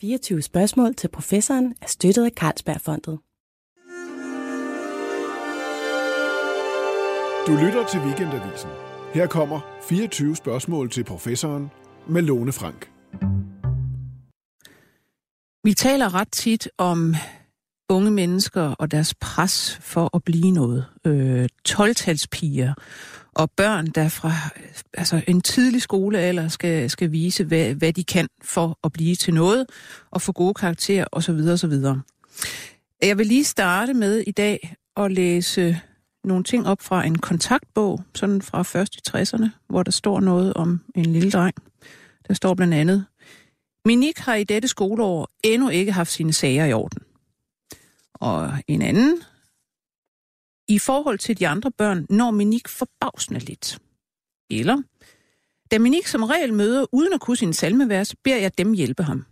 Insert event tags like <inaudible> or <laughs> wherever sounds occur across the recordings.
24 spørgsmål til professoren er støttet af Carlsbergfondet. Du lytter til Weekendavisen. Her kommer 24 spørgsmål til professoren med Lone Frank. Vi taler ret tit om unge mennesker og deres pres for at blive noget. Øh, 12-talspiger og børn, der fra altså en tidlig skolealder skal, skal vise, hvad, hvad de kan for at blive til noget, og få gode karakterer osv. osv. Jeg vil lige starte med i dag at læse nogle ting op fra en kontaktbog, sådan fra først i 60'erne, hvor der står noget om en lille dreng. Der står blandt andet, Minik har i dette skoleår endnu ikke haft sine sager i orden. Og en anden, i forhold til de andre børn når Minik forbavsende lidt. Eller, da Minik som regel møder uden at kunne sin salmevers, beder jeg dem hjælpe ham.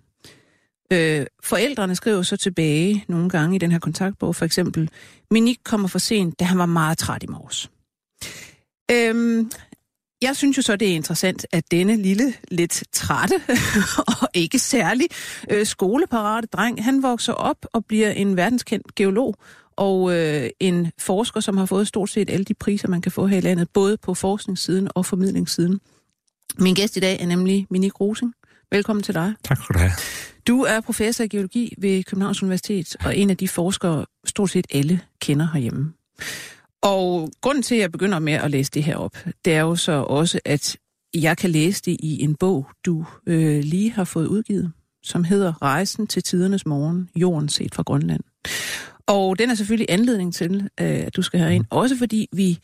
Øh, forældrene skriver så tilbage nogle gange i den her kontaktbog, for eksempel, Minik kommer for sent, da han var meget træt i morges. Øhm, jeg synes jo så, det er interessant, at denne lille, lidt trætte <laughs> og ikke særlig øh, skoleparate dreng, han vokser op og bliver en verdenskendt geolog og øh, en forsker, som har fået stort set alle de priser, man kan få her i landet, både på forskningssiden og formidlingssiden. Min gæst i dag er nemlig Minik Rosing. Velkommen til dig. Tak skal du have. Du er professor i geologi ved Københavns Universitet, og en af de forskere, stort set alle kender herhjemme. Og grunden til, at jeg begynder med at læse det her op, det er jo så også, at jeg kan læse det i en bog, du øh, lige har fået udgivet, som hedder Rejsen til tidernes morgen, jorden set fra Grønland. Og den er selvfølgelig anledning til, øh, at du skal herind, også fordi vi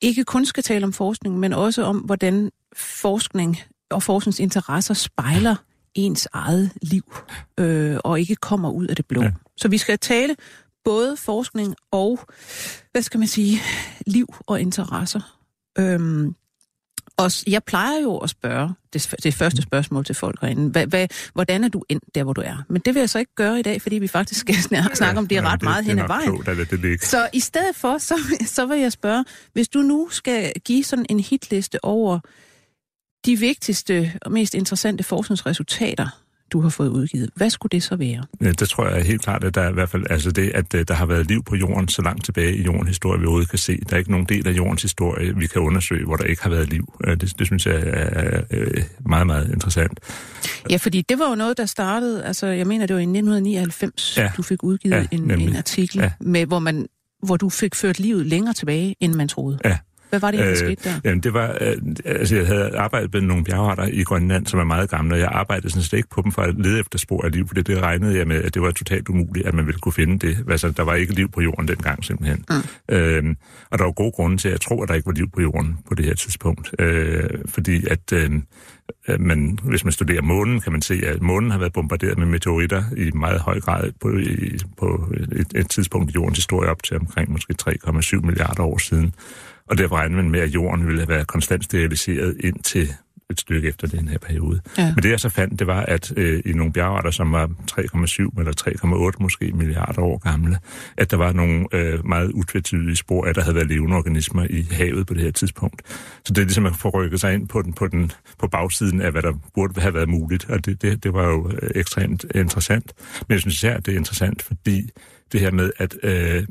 ikke kun skal tale om forskning, men også om, hvordan forskning og forskningsinteresser spejler ens eget liv, øh, og ikke kommer ud af det blå. Ja. Så vi skal tale både forskning og, hvad skal man sige, liv og interesser. Øhm, og jeg plejer jo at spørge det, det første spørgsmål til folk herinde. Hvad, hvad, hvordan er du endt der, hvor du er? Men det vil jeg så ikke gøre i dag, fordi vi faktisk skal snakke ja, om det ja, ret det, meget hen ad vejen. Klogt, det, det så i stedet for, så, så vil jeg spørge, hvis du nu skal give sådan en hitliste over de vigtigste og mest interessante forskningsresultater, du har fået udgivet. Hvad skulle det så være? Ja, det tror jeg helt klart, at der er i hvert fald altså det, at øh, der har været liv på jorden så langt tilbage i jordens historie, vi overhovedet kan se. Der er ikke nogen del af jordens historie, vi kan undersøge, hvor der ikke har været liv. Øh, det, det synes jeg er meget, meget interessant. Ja, fordi det var jo noget, der startede, altså jeg mener, det var i 1999, ja. du fik udgivet ja, en, en artikel, ja. med, hvor, man, hvor du fik ført livet længere tilbage, end man troede. Ja. Hvad var det, der øh, skete der? Jamen, det var, øh, altså, jeg havde arbejdet med nogle bjergarter i Grønland, som er meget gamle, og jeg arbejdede sådan set ikke på dem for at lede efter spor af liv, for det regnede jeg med, at det var totalt umuligt, at man ville kunne finde det. Altså, der var ikke liv på jorden dengang, simpelthen. Mm. Øhm, og der var gode grunde til, at jeg tror, at der ikke var liv på jorden på det her tidspunkt. Øh, fordi at... Øh, men hvis man studerer månen, kan man se, at månen har været bombarderet med meteoritter i meget høj grad på, i, på et, et tidspunkt i jordens historie op til omkring måske 3,7 milliarder år siden. Og derfor regner man med, at jorden ville have været konstant steriliseret indtil et stykke efter den her periode. Ja. Men det jeg så fandt, det var, at øh, i nogle bjergarter, som var 3,7 eller 3,8 måske milliarder år gamle, at der var nogle øh, meget utvetydige spor af, at der havde været levende organismer i havet på det her tidspunkt. Så det er ligesom at få rykket sig ind på, den, på, den, på bagsiden af, hvad der burde have været muligt, og det, det, det var jo øh, ekstremt interessant. Men jeg synes især, at det er interessant, fordi det her med, at øh,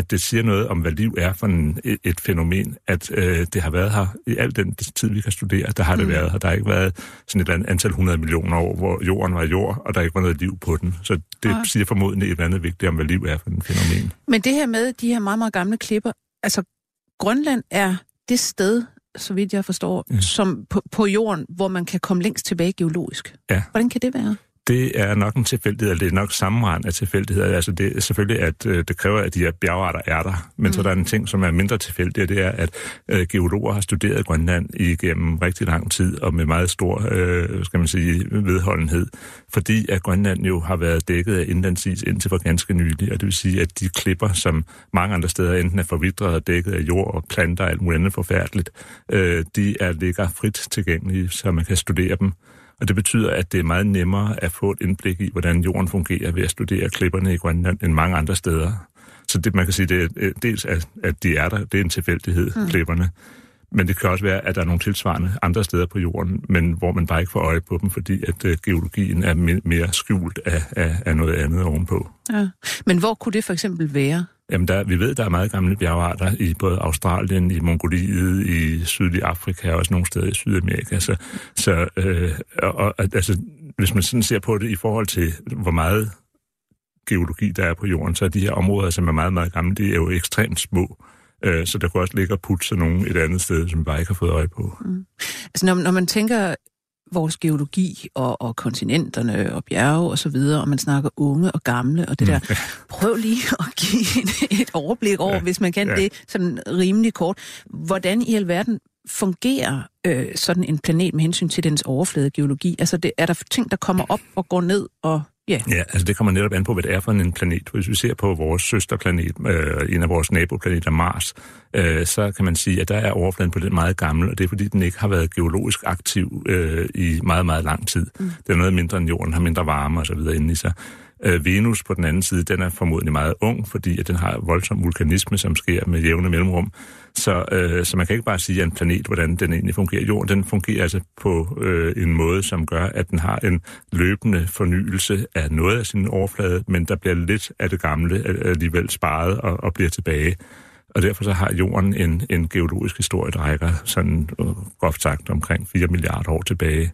at det siger noget om, hvad liv er for en, et, fænomen, at øh, det har været her i al den tid, vi kan studere, der har det mm. været her. Der har ikke været sådan et eller andet antal 100 millioner år, hvor jorden var jord, og der ikke var noget liv på den. Så det ah. siger formodentlig et eller andet vigtigt om, hvad liv er for en fænomen. Men det her med de her meget, meget gamle klipper, altså Grønland er det sted, så vidt jeg forstår, ja. som på, på jorden, hvor man kan komme længst tilbage geologisk. Ja. Hvordan kan det være? Det er nok en tilfældighed, eller det er nok sammenrend af tilfældigheder. Altså det er selvfølgelig, at øh, det kræver, at de her bjergarter er der. Men mm. så er der en ting, som er mindre tilfældig, og det er, at øh, geologer har studeret Grønland igennem rigtig lang tid, og med meget stor, øh, skal man sige, vedholdenhed. Fordi at Grønland jo har været dækket af indlandsis indtil for ganske nylig, og det vil sige, at de klipper, som mange andre steder enten er forvidret og dækket af jord og planter og alt muligt andet forfærdeligt, øh, de er ligger frit tilgængelige, så man kan studere dem. Og det betyder, at det er meget nemmere at få et indblik i, hvordan jorden fungerer ved at studere klipperne i Grønland end mange andre steder. Så det, man kan sige, det er dels, at, at de er der, det er en tilfældighed, mm. klipperne. men det kan også være, at der er nogle tilsvarende andre steder på jorden, men hvor man bare ikke får øje på dem, fordi at uh, geologien er mere skjult af, af, af noget andet ovenpå. Ja. Men hvor kunne det for eksempel være? Jamen, der, vi ved, der er meget gamle bjergarter i både Australien, i Mongoliet, i sydlige Afrika og også nogle steder i Sydamerika. Så, så øh, og, altså, hvis man sådan ser på det i forhold til, hvor meget geologi der er på jorden, så er de her områder, som er meget, meget gamle, de er jo ekstremt små. Øh, så der kunne også ligge og putte sig nogen et andet sted, som vi bare ikke har fået øje på. Mm. Altså, når, når man tænker vores geologi og, og kontinenterne og bjerge og så videre, og man snakker unge og gamle og det der. Mm. Prøv lige at give et overblik over, ja. hvis man kan ja. det sådan rimelig kort. Hvordan i alverden fungerer øh, sådan en planet med hensyn til dens overfladegeologi? Altså, det, er der ting, der kommer op og går ned og Yeah. Ja, altså det kommer netop an på, hvad det er for en planet. Hvis vi ser på vores søsterplanet, øh, en af vores naboplaneter Mars, øh, så kan man sige, at der er overfladen på den meget gammel, og det er fordi, den ikke har været geologisk aktiv øh, i meget, meget lang tid. Mm. Det er noget mindre end jorden, har mindre varme og så videre inde i sig. Øh, Venus på den anden side, den er formodentlig meget ung, fordi at den har voldsom vulkanisme, som sker med jævne mellemrum. Så, øh, så man kan ikke bare sige, at en planet, hvordan den egentlig fungerer. Jorden, den fungerer altså på øh, en måde, som gør, at den har en løbende fornyelse af noget af sin overflade, men der bliver lidt af det gamle øh, alligevel sparet og, og bliver tilbage. Og derfor så har jorden en, en geologisk historie, der rækker sådan øh, groft sagt omkring 4 milliarder år tilbage.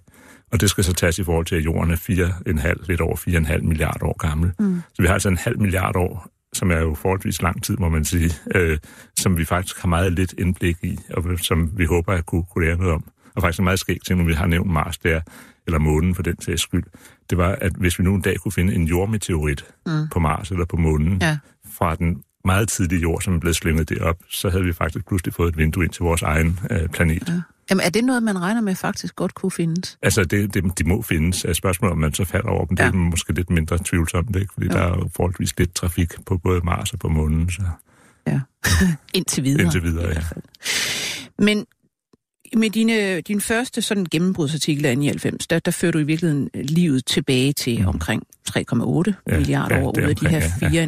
Og det skal så tages i forhold til, at jorden er 4,5, lidt over 4,5 milliarder år gammel. Mm. Så vi har altså en halv milliard år, som er jo forholdsvis lang tid, må man sige, øh, som vi faktisk har meget lidt indblik i, og som vi håber at kunne, kunne lære noget om. Og faktisk en meget skægt ting, når vi har nævnt Mars der, eller månen for den sags skyld, det var, at hvis vi nu en dag kunne finde en jordmeteorit mm. på Mars eller på månen, ja. fra den meget tidlige jord, som er blevet slynget derop, så havde vi faktisk pludselig fået et vindue ind til vores egen øh, planet. Ja. Jamen, er det noget, man regner med faktisk godt kunne findes? Altså, det, det, de må findes. Spørgsmålet om man så falder over dem, ja. det er måske lidt mindre tvivlsomt, ikke? fordi jo. der er jo forholdsvis lidt trafik på både Mars og på månen. Så. Ja, <laughs> indtil videre. Indtil videre, ja. Men med dine, din første sådan gennembrudsartikel af 99, der, der fører du i virkeligheden livet tilbage til mm. omkring 3,8 ja, milliarder ja, år ud af de her 4,5. Ja,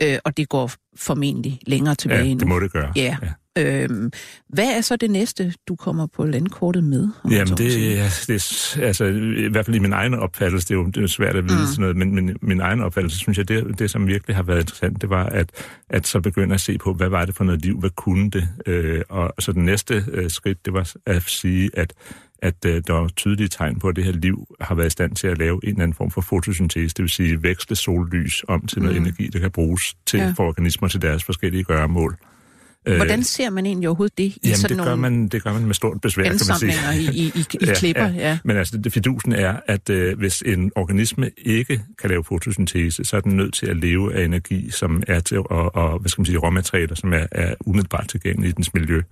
ja. Øh, og det går formentlig længere tilbage ja, nu. det må det gøre. Ja. ja. Øhm, hvad er så det næste, du kommer på landkortet med? Jamen, det, er, det er, altså, i hvert fald i min egen opfattelse, det er jo det er svært at vide mm. sådan noget, men, men min egen opfattelse, synes jeg, det, det som virkelig har været interessant, det var, at, at så begynde at se på, hvad var det for noget liv, hvad kunne det? Øh, og så den næste øh, skridt, det var at sige, at at øh, der er tydelige tegn på, at det her liv har været i stand til at lave en eller anden form for fotosyntese, det vil sige veksle sollys om til noget mm. energi, der kan bruges til ja. for organismer til deres forskellige gøremål. Øh, Hvordan ser man egentlig overhovedet det? I Jamen, sådan det, gør man, det gør man med stort besvær, kan man sige. i, i, i, i <laughs> ja, klipper, ja. ja. Men altså, det, fidusen er, at øh, hvis en organisme ikke kan lave fotosyntese, så er den nødt til at leve af energi, som er til, og, og hvad skal man sige, råmaterialer, som er, er umiddelbart tilgængelige i dens miljø.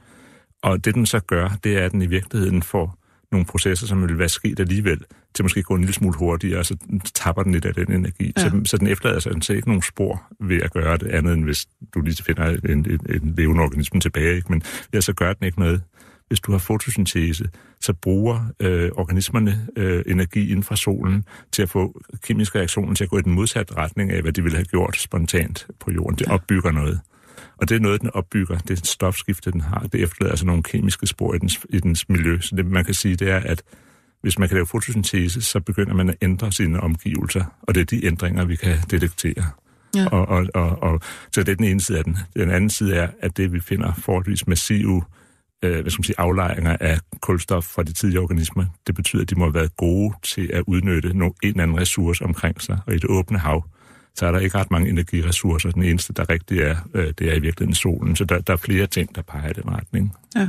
Og det, den så gør, det er, at den i virkeligheden får nogle processer, som vil være sket alligevel, til måske gå en lille smule hurtigere, og så tapper den lidt af den energi. Ja. Så, så den efterlader sig altså ikke nogen spor ved at gøre det, andet end hvis du lige finder en, en, en levende organisme tilbage. Ikke? Men ved så gør den ikke noget. Hvis du har fotosyntese, så bruger øh, organismerne øh, energi inden fra solen til at få kemiske reaktioner til at gå i den modsatte retning af, hvad de ville have gjort spontant på jorden. Det opbygger noget. Og det er noget, den opbygger, det stofskifte, den har. Det efterlader altså nogle kemiske spor i dens, i dens miljø. Så det, man kan sige, det er, at hvis man kan lave fotosyntese, så begynder man at ændre sine omgivelser, og det er de ændringer, vi kan detektere. Ja. Og, og, og, og, så det er den ene side af den. Den anden side er, at det vi finder forholdsvis massive øh, hvad skal man sige, aflejringer af kulstof fra de tidlige organismer, det betyder, at de må have været gode til at udnytte no, en eller anden ressource omkring sig. Og i det åbne hav, så er der ikke ret mange energiressourcer. Den eneste, der rigtig er, øh, det er i virkeligheden solen. Så der, der er flere ting, der peger i den retning. Ja.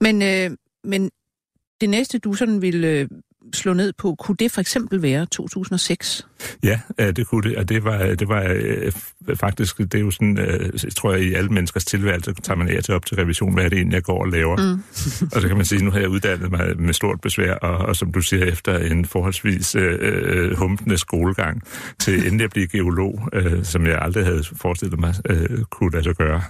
Men, øh, men det næste, du sådan ville øh, slå ned på, kunne det for eksempel være 2006? Ja, det kunne det, og det var, det var øh, faktisk, det er jo sådan, øh, jeg tror jeg, i alle menneskers tilværelse, tager man af til op til revision, hvad er det egentlig, jeg går og laver. Mm. og så kan man sige, nu har jeg uddannet mig med stort besvær, og, og som du siger, efter en forholdsvis øh, øh humpende skolegang, til endelig at blive geolog, øh, som jeg aldrig havde forestillet mig øh, kunne lade sig gøre.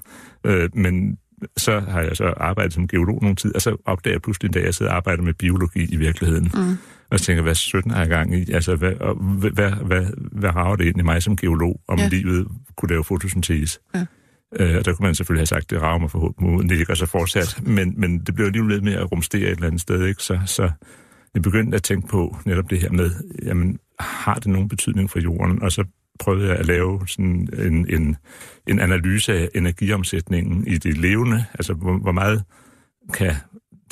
Øh, men så har jeg så arbejdet som geolog nogle tid, og så opdager jeg pludselig en dag, at jeg sidder og arbejder med biologi i virkeligheden. Mm. Og så tænker hvad 17 er jeg gang i? Altså, hvad, og, hvad, hvad, hvad, hvad rager det ind i mig som geolog, om ja. livet kunne lave fotosyntese? Ja. Øh, og der kunne man selvfølgelig have sagt, det rager mig forhåbentlig, det ligger så fortsat. Men, men det blev alligevel lidt med at rumstere et eller andet sted. Ikke? Så, så jeg begyndte at tænke på netop det her med, jamen, har det nogen betydning for jorden? Og så prøvede jeg at lave sådan en, en, en analyse af energiomsætningen i det levende. Altså, hvor, hvor meget kan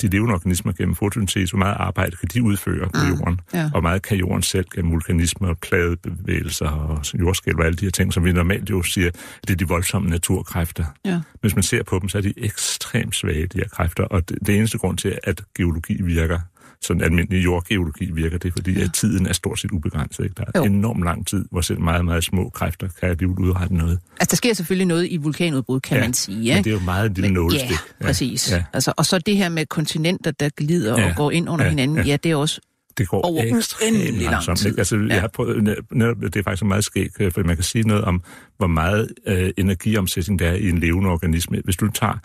de levende organismer gennem fotosyntese, hvor meget arbejde kan de udføre på mm, jorden, ja. og meget kan jorden selv gennem vulkanismer, pladebevægelser og jordskælv og alle de her ting, som vi normalt jo siger, at det er de voldsomme naturkræfter. Ja. Hvis man ser på dem, så er de ekstremt svage, de her kræfter, og det, det eneste grund til, at geologi virker, sådan almindelig jordgeologi virker det, fordi ja. at tiden er stort set ubegrænset. Ikke? Der er jo. enormt lang tid, hvor selv meget, meget små kræfter kan alligevel udrette noget. Altså, der sker selvfølgelig noget i vulkanudbrud, kan ja, man sige. Ja? men det er jo meget en lille nålestik. Ja, præcis. Ja. Altså, og så det her med kontinenter, der glider ja. og går ind under ja, hinanden, ja, ja det er også det går over ekstremt langsomt. Ikke? Altså, ja. jeg har prøvet, netop, det er faktisk meget skægt, øh, for man kan sige noget om, hvor meget øh, energiomsætning der er i en levende organisme. Hvis du tager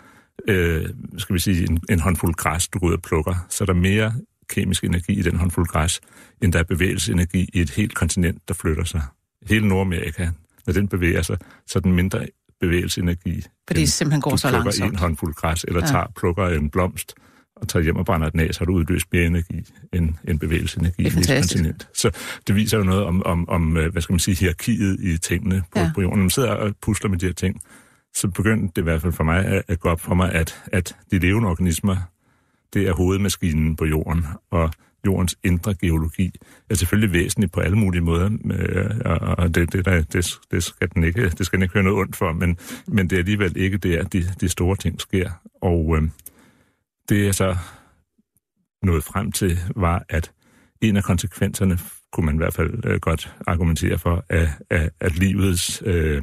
øh, skal vi sige, en, en håndfuld græs, du går ud og plukker, så er der mere kemisk energi i den håndfuld græs, end der er bevægelsesenergi i et helt kontinent, der flytter sig. Hele Nordamerika, når den bevæger sig, så er den mindre bevægelsesenergi. Fordi det simpelthen går så langsomt. Du plukker en håndfuld græs, eller ja. tager, plukker en blomst, og tager hjem og brænder den af, så har du udløst mere energi end, end bevægelsesenergi i et kontinent. Så det viser jo noget om, om, om, øh, hvad skal man sige, hierarkiet i tingene på, ja. på jorden. Når man sidder og pusler med de her ting, så begyndte det i hvert fald for mig at, at gå op for mig, at, at de levende organismer det er hovedmaskinen på jorden, og jordens indre geologi er selvfølgelig væsentligt på alle mulige måder, øh, og det, det, der, det, det, skal den ikke, det skal den ikke høre noget ondt for, men, men det er alligevel ikke der, de, de store ting sker. Og øh, det er så nået frem til, var, at en af konsekvenserne, kunne man i hvert fald øh, godt argumentere for, at, at, at livets... Øh,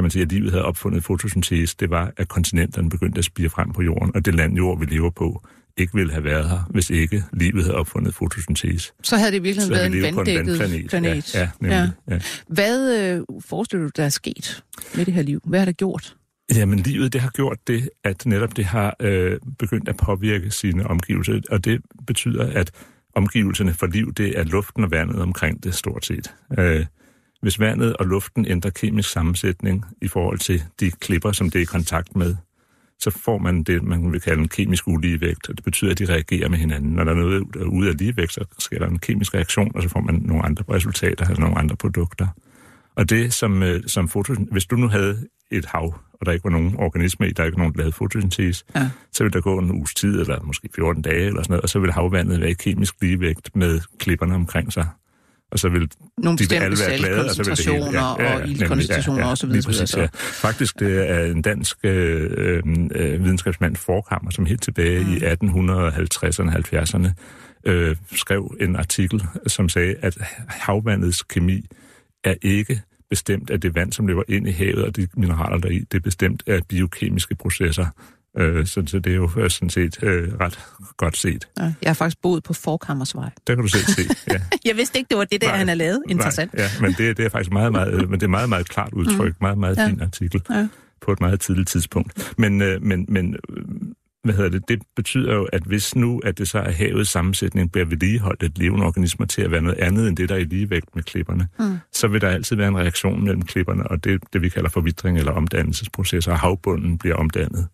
kan man sige, at livet havde opfundet fotosyntese, det var, at kontinenterne begyndte at spire frem på jorden, og det land jord, vi lever på, ikke ville have været her, hvis ikke livet havde opfundet fotosyntese. Så havde det virkelig været en vanddækket planet. planet. Ja, ja, nemlig, ja. Ja. Hvad øh, forestiller du, der er sket med det her liv? Hvad har det gjort? Jamen, livet det har gjort det, at netop det har øh, begyndt at påvirke sine omgivelser, og det betyder, at omgivelserne for liv, det er luften og vandet omkring det stort set. Øh, hvis vandet og luften ændrer kemisk sammensætning i forhold til de klipper, som det er i kontakt med, så får man det, man vil kalde en kemisk uligevægt, og det betyder, at de reagerer med hinanden. Når der er noget der er ude af ligevægt, så sker der en kemisk reaktion, og så får man nogle andre resultater, altså nogle andre produkter. Og det som, øh, som foto, hvis du nu havde et hav, og der ikke var nogen organisme i, der ikke var nogen, der lavede fotosyntese, ja. så ville der gå en uges tid, eller måske 14 dage, eller sådan noget, og så ville havvandet være i kemisk ligevægt med klipperne omkring sig og så vil Nogle de vil alle være glade, og så vil det hele... Ja, ja, ja, og ildkoncentrationer ja, ja, osv. Præcis, ja. Faktisk det er en dansk øh, øh, videnskabsmand, Forkammer, som helt tilbage mm. i 1850'erne og 70'erne øh, skrev en artikel, som sagde, at havvandets kemi er ikke bestemt af det vand, som løber ind i havet, og de mineraler der i. Det er bestemt af biokemiske processer. Øh, så, så det er jo sådan set øh, ret godt set. Jeg har faktisk boet på Forkammersvej. Der kan du selv se, ja. <laughs> jeg vidste ikke, det var det der, nej, han har lavet. Interessant. Nej, ja, men det, det er faktisk meget, meget, men det er meget, meget klart udtryk. Mm. Meget, meget ja. fin artikel. Ja på et meget tidligt tidspunkt. Men, øh, men, men hvad hedder det, det betyder jo, at hvis nu, at det så er havets sammensætning, bliver vedligeholdt et levende organismer til at være noget andet end det, der er i ligevægt med klipperne, mm. så vil der altid være en reaktion mellem klipperne og det, det vi kalder forvidring eller omdannelsesprocesser, og havbunden bliver omdannet.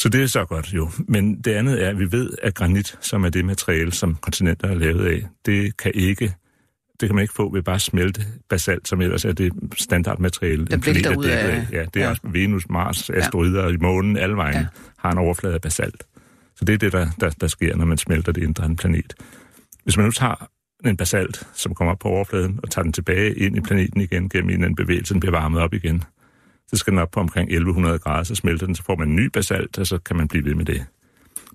Så det er så godt jo. Men det andet er, at vi ved, at granit, som er det materiale, som kontinenter er lavet af, det kan ikke det kan man ikke få ved bare at smelte basalt, som ellers er det standardmateriale. Det bliver ud af... Ja, det er ja. også Venus, Mars, asteroider ja. i månen, alle vejen ja. har en overflade af basalt. Så det er det, der, der, der sker, når man smelter det indre af en planet. Hvis man nu tager en basalt, som kommer op på overfladen, og tager den tilbage ind i planeten igen gennem en bevægelse, den bliver varmet op igen, så skal den op på omkring 1100 grader, så smelter den, så får man en ny basalt, og så kan man blive ved med det.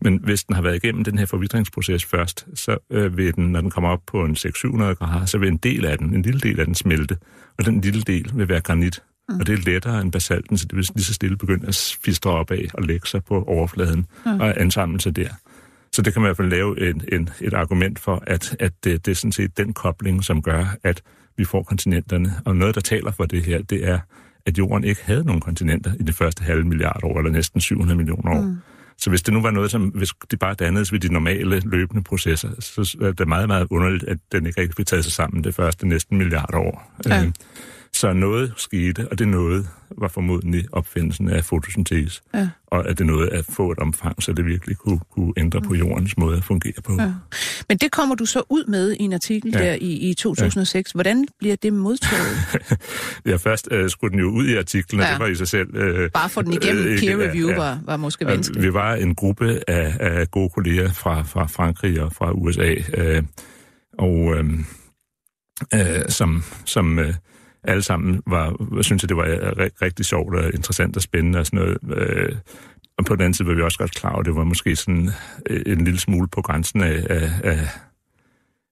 Men hvis den har været igennem den her forvidringsproces først, så øh, vil den, når den kommer op på en 600-700 grader, så vil en del af den, en lille del af den smelte, og den lille del vil være granit. Mm. Og det er lettere end basalten, så det vil lige så stille begynde at fistre op af og lægge sig på overfladen mm. og ansamle sig der. Så det kan man i hvert fald lave en, en, et argument for, at, at det, det er sådan set den kobling, som gør, at vi får kontinenterne. Og noget, der taler for det her, det er, at jorden ikke havde nogen kontinenter i det første halve milliard år, eller næsten 700 millioner år. Mm. Så hvis det nu var noget, som hvis det bare dannedes ved de normale løbende processer, så er det meget, meget underligt, at den ikke rigtig blev taget sig sammen det første næsten milliard år. Ja. Øh, Så noget skete, og det noget var formodentlig opfindelsen af fotosyntese. Ja. Og at det nåede at få et omfang, så det virkelig kunne, kunne ændre på jordens måde at fungere på. Ja. Men det kommer du så ud med i en artikel Ja. der i, i 2006. Hvordan bliver det modtaget? <laughs> Ja, først øh, skulle den jo ud i artiklen, og Ja. det var i sig selv... Øh, Bare for den igennem ikke- peer ja, review ja. var, var måske vanskeligt. Vi var en gruppe af, af gode kolleger fra, fra Frankrig og fra USA, øh, og øh, øh, som, som øh, alle sammen var, synes jeg, det var øh, ri- rigtig sjovt og interessant og spændende og sådan noget. Øh, og på den anden side var vi også godt klar over, at det var måske sådan øh, en lille smule på grænsen af, af, af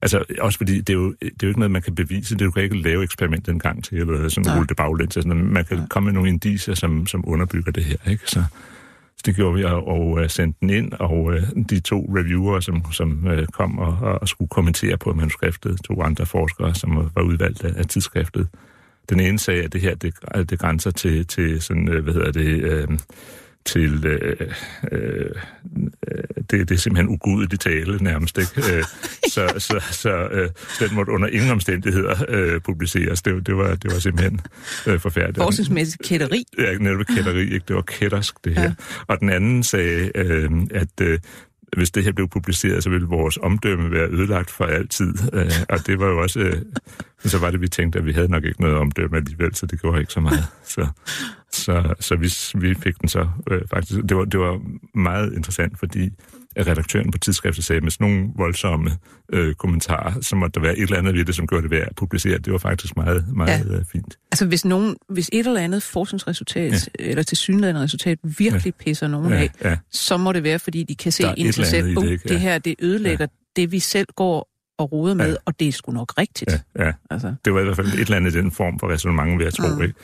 Altså, også fordi det er, jo, det er jo ikke noget, man kan bevise. Det du kan ikke lave eksperiment en gang til, eller sådan Nej. rulle det baglæns. Altså, man kan komme med nogle indicier, som, som underbygger det her. Ikke? Så, så det gjorde vi, og, og sendte den ind, og de to reviewer, som, som kom og, og skulle kommentere på manuskriptet, to andre forskere, som var udvalgt af, af tidsskriftet. Den ene sagde, at det her, det, det grænser til, til sådan, øh, hvad hedder det, øh, til, øh, øh, det, det er simpelthen ugudeligt tale nærmest, ikke? Øh, så så, så øh, den måtte under ingen omstændigheder øh, publiceres. Det, var- det, var, det var simpelthen øh, forfærdeligt. Forskningsmæssigt kætteri. Ja, netop kætteri, ikke? Det var kættersk, det her. Ja. Og den anden sagde, øh, at øh, hvis det her blev publiceret, så ville vores omdømme være ødelagt for altid. Øh, og det var jo også... Øh, så var det, vi tænkte, at vi havde nok ikke noget omdømme alligevel, så det gjorde ikke så meget. Så, så, så vi, vi fik den så øh, faktisk... Det var, det var meget interessant, fordi redaktøren på tidsskriftet sagde, med sådan nogle voldsomme øh, kommentarer, så måtte der være et eller andet ved det, som gjorde det værd at publicere. Det var faktisk meget, meget ja. øh, fint. Altså hvis, nogen, hvis et eller andet forskningsresultat, ja. eller tilsyneladende resultat, virkelig ja. pisser nogen Ja, af, ja. så må det være, fordi de kan se ind til selv, det, det, Ja. her, det ødelægger ja. det, vi selv går og roder med, Ja. og det er sgu nok rigtigt. Ja, ja. Altså. Det var i hvert fald et eller andet den form for resonemang, vil jeg tro, Mm. mm. ikke?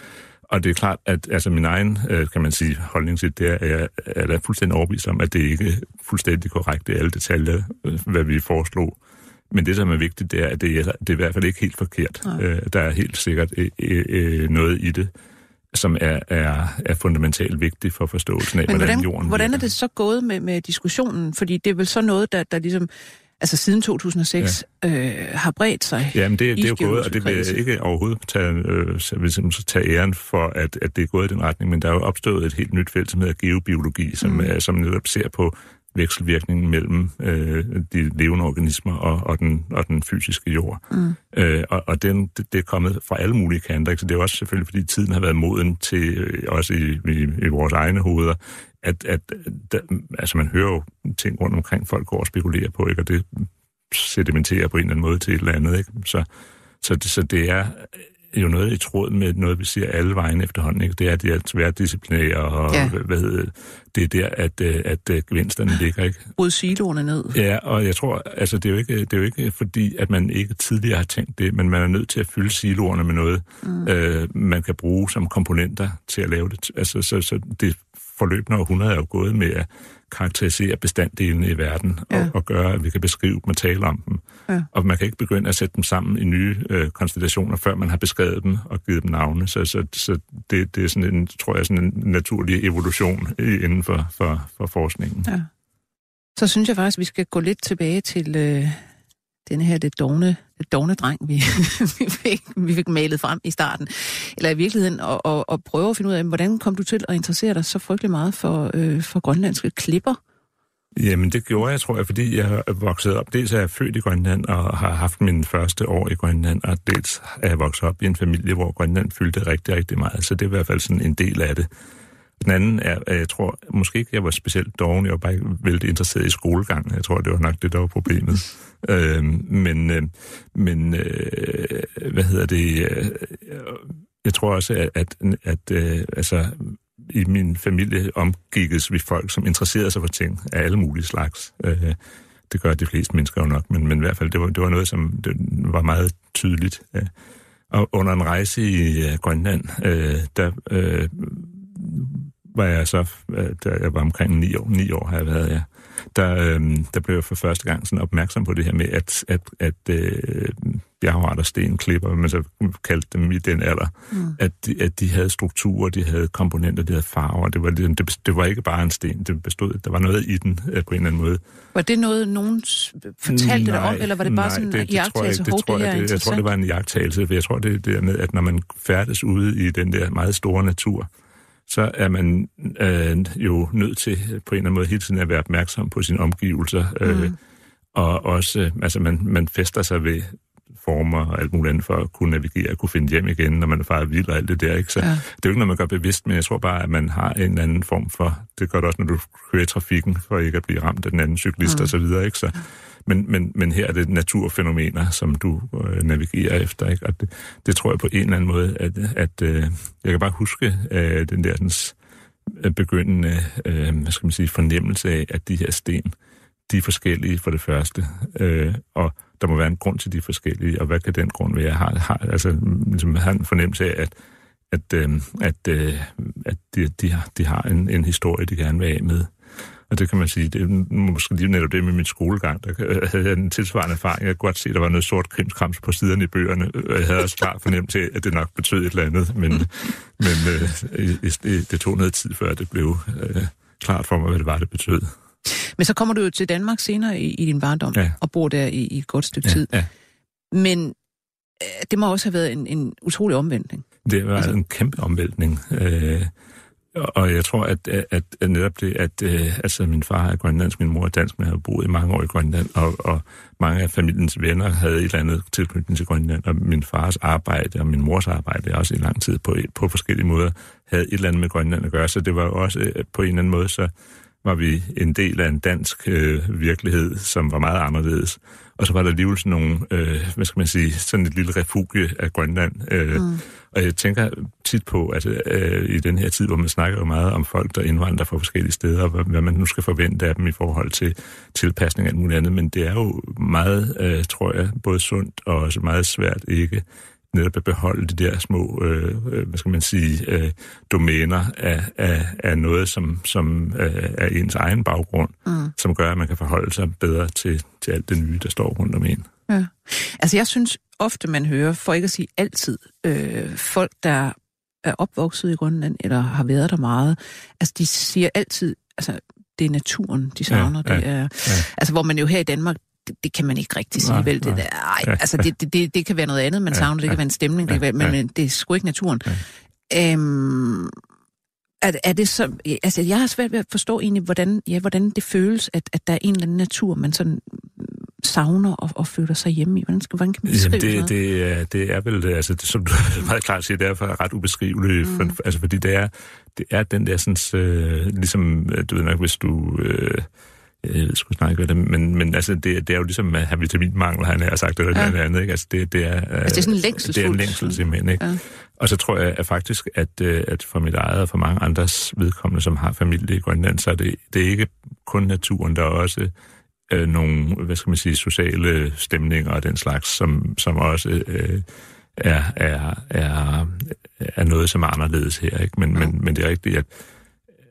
Og det er klart, at altså, min egen, øh, kan man sige, holdning til det, er, at jeg er fuldstændig overbevist om, at det ikke fuldstændig korrekt i alle detaljer, øh, hvad vi foreslog. Men det, som er vigtigt, det er, at det er, det er i hvert fald ikke helt forkert. Nej. Øh, der er helt sikkert øh, øh, noget i det, som er, er, er fundamentalt vigtigt for forståelsen af, Men hvordan, hvordan, jorden hvordan er det så gået med, med diskussionen? Fordi det er vel så noget, der, der ligesom, altså siden 2006, ja. øh, har bredt sig. Jamen, det, det er jo gået, og det vil jeg ikke overhovedet tage, øh, så tage æren for, at, at det er gået i den retning, men der er jo opstået et helt nyt felt, som hedder geobiologi, som, mm. er, som netop ser på vekselvirkningen mellem øh, de levende organismer og, og, den, og den fysiske jord. Mm. Øh, og og den, det, det er kommet fra alle mulige kanter, ikke? så det er også selvfølgelig, fordi tiden har været moden til, øh, også i, i, i vores egne hoveder, at, at der, altså man hører jo ting rundt omkring, folk går og spekulerer på, ikke? og det sedimenterer på en eller anden måde til et eller andet. Ikke? Så, så, det, så det er jo noget i tråd med noget, vi ser alle vejen efterhånden. Ikke? Det er, det er tværdisciplinære, og Ja. hvad, hedder det? er der, at, øh, at, at gevinsterne ligger. Ikke? Bryd siloerne ned. Ja, og jeg tror, altså det er, jo ikke, det er jo ikke fordi, at man ikke tidligere har tænkt det, men man er nødt til at fylde siloerne med noget, mm. øh, man kan bruge som komponenter til at lave det. Altså, så, så det forløbende århundrede er jo gået med at karakterisere bestanddelene i verden, Ja. ja. og, og gøre, at vi kan beskrive dem og tale om dem. Ja. Og man kan ikke begynde at sætte dem sammen i nye øh, konstellationer, før man har beskrevet dem og givet dem navne. Så, så, så det, det er sådan en, tror jeg, sådan en naturlig evolution inden for, for, for forskningen. Ja. Så synes jeg faktisk, vi skal gå lidt tilbage til øh, den her lidt dogne, dogne dreng, vi, <laughs> vi, fik, vi fik malet frem i starten. Eller i virkeligheden, og, og, og prøve at finde ud af, hvordan kom du til at interessere dig så frygtelig meget for, øh, for grønlandske klipper? Jamen, det gjorde jeg, tror jeg, fordi jeg er vokset op. Dels er jeg født i Grønland og har haft mine første år i Grønland, og dels er jeg vokset op i en familie, hvor Grønland fyldte rigtig, rigtig meget. Så det er i hvert fald sådan en del af det. Den anden er, at jeg tror, måske ikke jeg var specielt doven, jeg var bare ikke vældig interesseret i skolegang. Jeg tror, det var nok det, der var problemet. <laughs> øhm, men, øh, men øh, hvad hedder det? Øh, jeg tror også, at, at, at øh, altså, i min familie omgikkes vi folk, som interesserede sig for ting af alle mulige slags. Øh, det gør de fleste mennesker jo nok, men, men i hvert fald, det var, det var noget, som det var meget tydeligt. Ja. Og under en rejse i øh, Grønland, øh, der øh, var jeg så, øh, da jeg var omkring ni år, ni år har jeg været, ja, der, øh, der blev jeg for første gang sådan opmærksom på det her med, at, at, at øh, bjergretter, sten, klipper, man så kaldte dem i den alder, mm. at, de, at de havde strukturer, de havde komponenter, de havde farver. Det var, det, det var ikke bare en sten, det bestod, der var noget i den øh, på en eller anden måde. Var det noget, nogen fortalte dig om, eller var det bare nej, sådan det, en det tror jeg, jagttagelse? det Hov, tror det jeg, er det, jeg tror, det var en jagttagelse, for jeg tror, det er det med, at når man færdes ude i den der meget store natur, så er man øh, jo nødt til på en eller anden måde hele tiden at være opmærksom på sine omgivelser. Øh, Mm. Og også, øh, altså man, man fester sig ved former og alt muligt andet for at kunne navigere og kunne finde hjem igen, når man er faret vild og alt det der. Ikke? Så Ja. det er jo ikke noget, man gør bevidst, men jeg tror bare, at man har en eller anden form for, det gør det også, når du kører i trafikken, for ikke at blive ramt af den anden cyklist mm. og så videre. Ikke? Så, men, men, men her er det naturfænomener, som du øh, navigerer efter. Ikke? Og det, det tror jeg på en eller anden måde, at, at øh, jeg kan bare huske øh, den der sådan, øh, begyndende øh, hvad skal man sige, fornemmelse af, at de her sten, de er forskellige for det første, øh, og der må være en grund til de forskellige, og hvad kan den grund være? Jeg har, har, altså, ligesom, har en fornemmelse af, at, at, øh, at, øh, at de, de, har, de har en, en historie, de gerne vil af med. Og det kan man sige, det er måske lige netop det med min skolegang, der havde jeg en tilsvarende erfaring. Jeg kunne godt se, at der var noget sort krimskrams på siderne i bøgerne. Jeg havde også klart fornemmelse af, at det nok betød et eller andet, men, <laughs> men øh, det, tog noget tid, før det blev øh, klart for mig, hvad det var, det betød. Men så kommer du jo til Danmark senere i, i din barndom, Ja. og bor der i, i et godt stykke tid. Ja, Men øh, det må også have været en, en utrolig omvendtning. Det var altså, en kæmpe omvæltning. Øh, og- jeg tror, at, at, at netop det, at øh, altså, min far er grønlandsk, min mor er dansk, men jeg har boet i mange år i Grønland, og, og mange af familiens venner havde et eller andet tilknytning til Grønland, og min fars arbejde og min mors arbejde også i lang tid på, på forskellige måder havde et eller andet med Grønland at gøre, så det var jo også øh, på en eller anden måde, så var vi en del af en dansk øh, virkelighed, som var meget anderledes. Og så var der alligevel sådan nogle, øh, hvad skal man sige, sådan et lille refugie af Grønland. Øh, mm. Og jeg tænker tit på, at øh, i den her tid, hvor man snakker jo meget om folk, der indvandrer fra forskellige steder, og hvad, man nu skal forvente af dem i forhold til tilpasning og alt muligt andet, men det er jo meget, øh, tror jeg, både sundt og også meget svært ikke netop at beholde de der små, øh, hvad skal man sige, øh, domæner af, af, af noget, som, som øh, er ens egen baggrund, mm. som gør, at man kan forholde sig bedre til, til alt det nye, der står rundt om en. Ja. Altså jeg synes ofte, man hører, for ikke at sige altid, øh, folk, der er opvokset i Grønland, eller har været der meget, altså de siger altid, altså det er naturen, de savner. Ja, det ja, er, ja. Altså hvor man jo her i Danmark, det, det kan man ikke rigtig sige, Nej, vel? Det nej. der, ej, Ja. altså det, det, det, det kan være noget andet, man Ja, savner, det kan ja. være en stemning, det kan Ja, være, men, ja. men det er sgu ikke naturen. Øhm, er, er det så, altså jeg har svært ved at forstå egentlig, hvordan, ja, hvordan det føles, at, at der er en eller anden natur, man sådan savner og, og føler sig hjemme i. Hvordan, skal, hvordan kan man beskrive Jamen, det, det, er, det er vel, det, altså, det, som du <laughs> meget klart siger, det er ret ubeskriveligt, mm. for, altså, fordi det er, det er den der sådan, øh, ligesom, øh, du ved nok, hvis du, øh, jeg skulle snakke det, men, men altså, det, det er jo ligesom at have vitaminmangel, han har sagt, eller Ja. noget andet, ikke? Altså, det, det er, øh, Altså, det er sådan en Det er en længsel simpelthen, ikke? Ja. Og så tror jeg at faktisk, at, øh, at for mit eget og for mange andres vedkommende, som har familie i Grønland, så er det, det er ikke kun naturen, der er også øh, nogle, hvad skal man sige, sociale stemninger og den slags, som, som også øh, er, er, er, er noget, som er anderledes her. Ikke? Men, Ja. men, men det er rigtigt, at,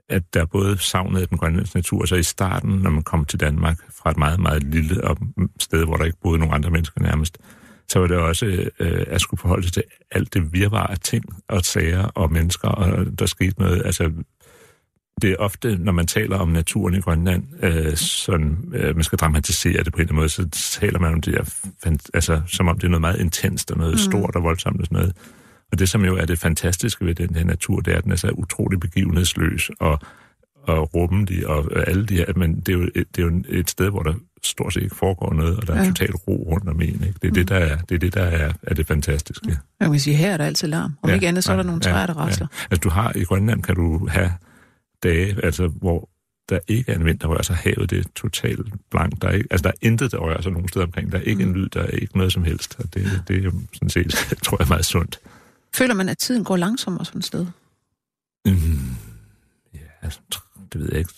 at der er både savnet af den grønlandske natur, så i starten, når man kom til Danmark fra et meget, meget lille op- sted, hvor der ikke boede nogen andre mennesker nærmest, så var det også øh, at skulle forholde sig til alt det virvar af ting og sager og mennesker, og der skete noget, altså det er ofte, når man taler om naturen i Grønland, øh, sådan, øh, man skal dramatisere det på en eller anden måde, så taler man om det der, altså, som om det er noget meget intenst og noget mm. stort og voldsomt og sådan noget. Og det, som jo er det fantastiske ved den her natur, det er, at den er så utrolig begivenhedsløs og, og rummelig og alle de her, men det er, jo et, det er jo et sted, hvor der stort set ikke foregår noget, og der er Ja. ja. totalt ro rundt om en. Ikke? Det er mm. det, der er det, er, det, der er, er det fantastiske. Jeg kan sige, her er der altid larm. Om Ja, ikke andet, så er der ja, nogle ja, træer, der rasler. Ja. Altså du har i Grønland, kan du have dage, altså hvor der ikke er en vind, der rører sig. Havet det er totalt blankt. Der er, ikke, altså, der er intet, der rører sig nogen steder omkring. Der er ikke mm. en lyd, der er ikke noget som helst. Og det, det er jo sådan set, <laughs> tror jeg, meget sundt. Føler man, at tiden går langsommere sådan et sted? Mm. Ja, altså, det ved jeg ikke.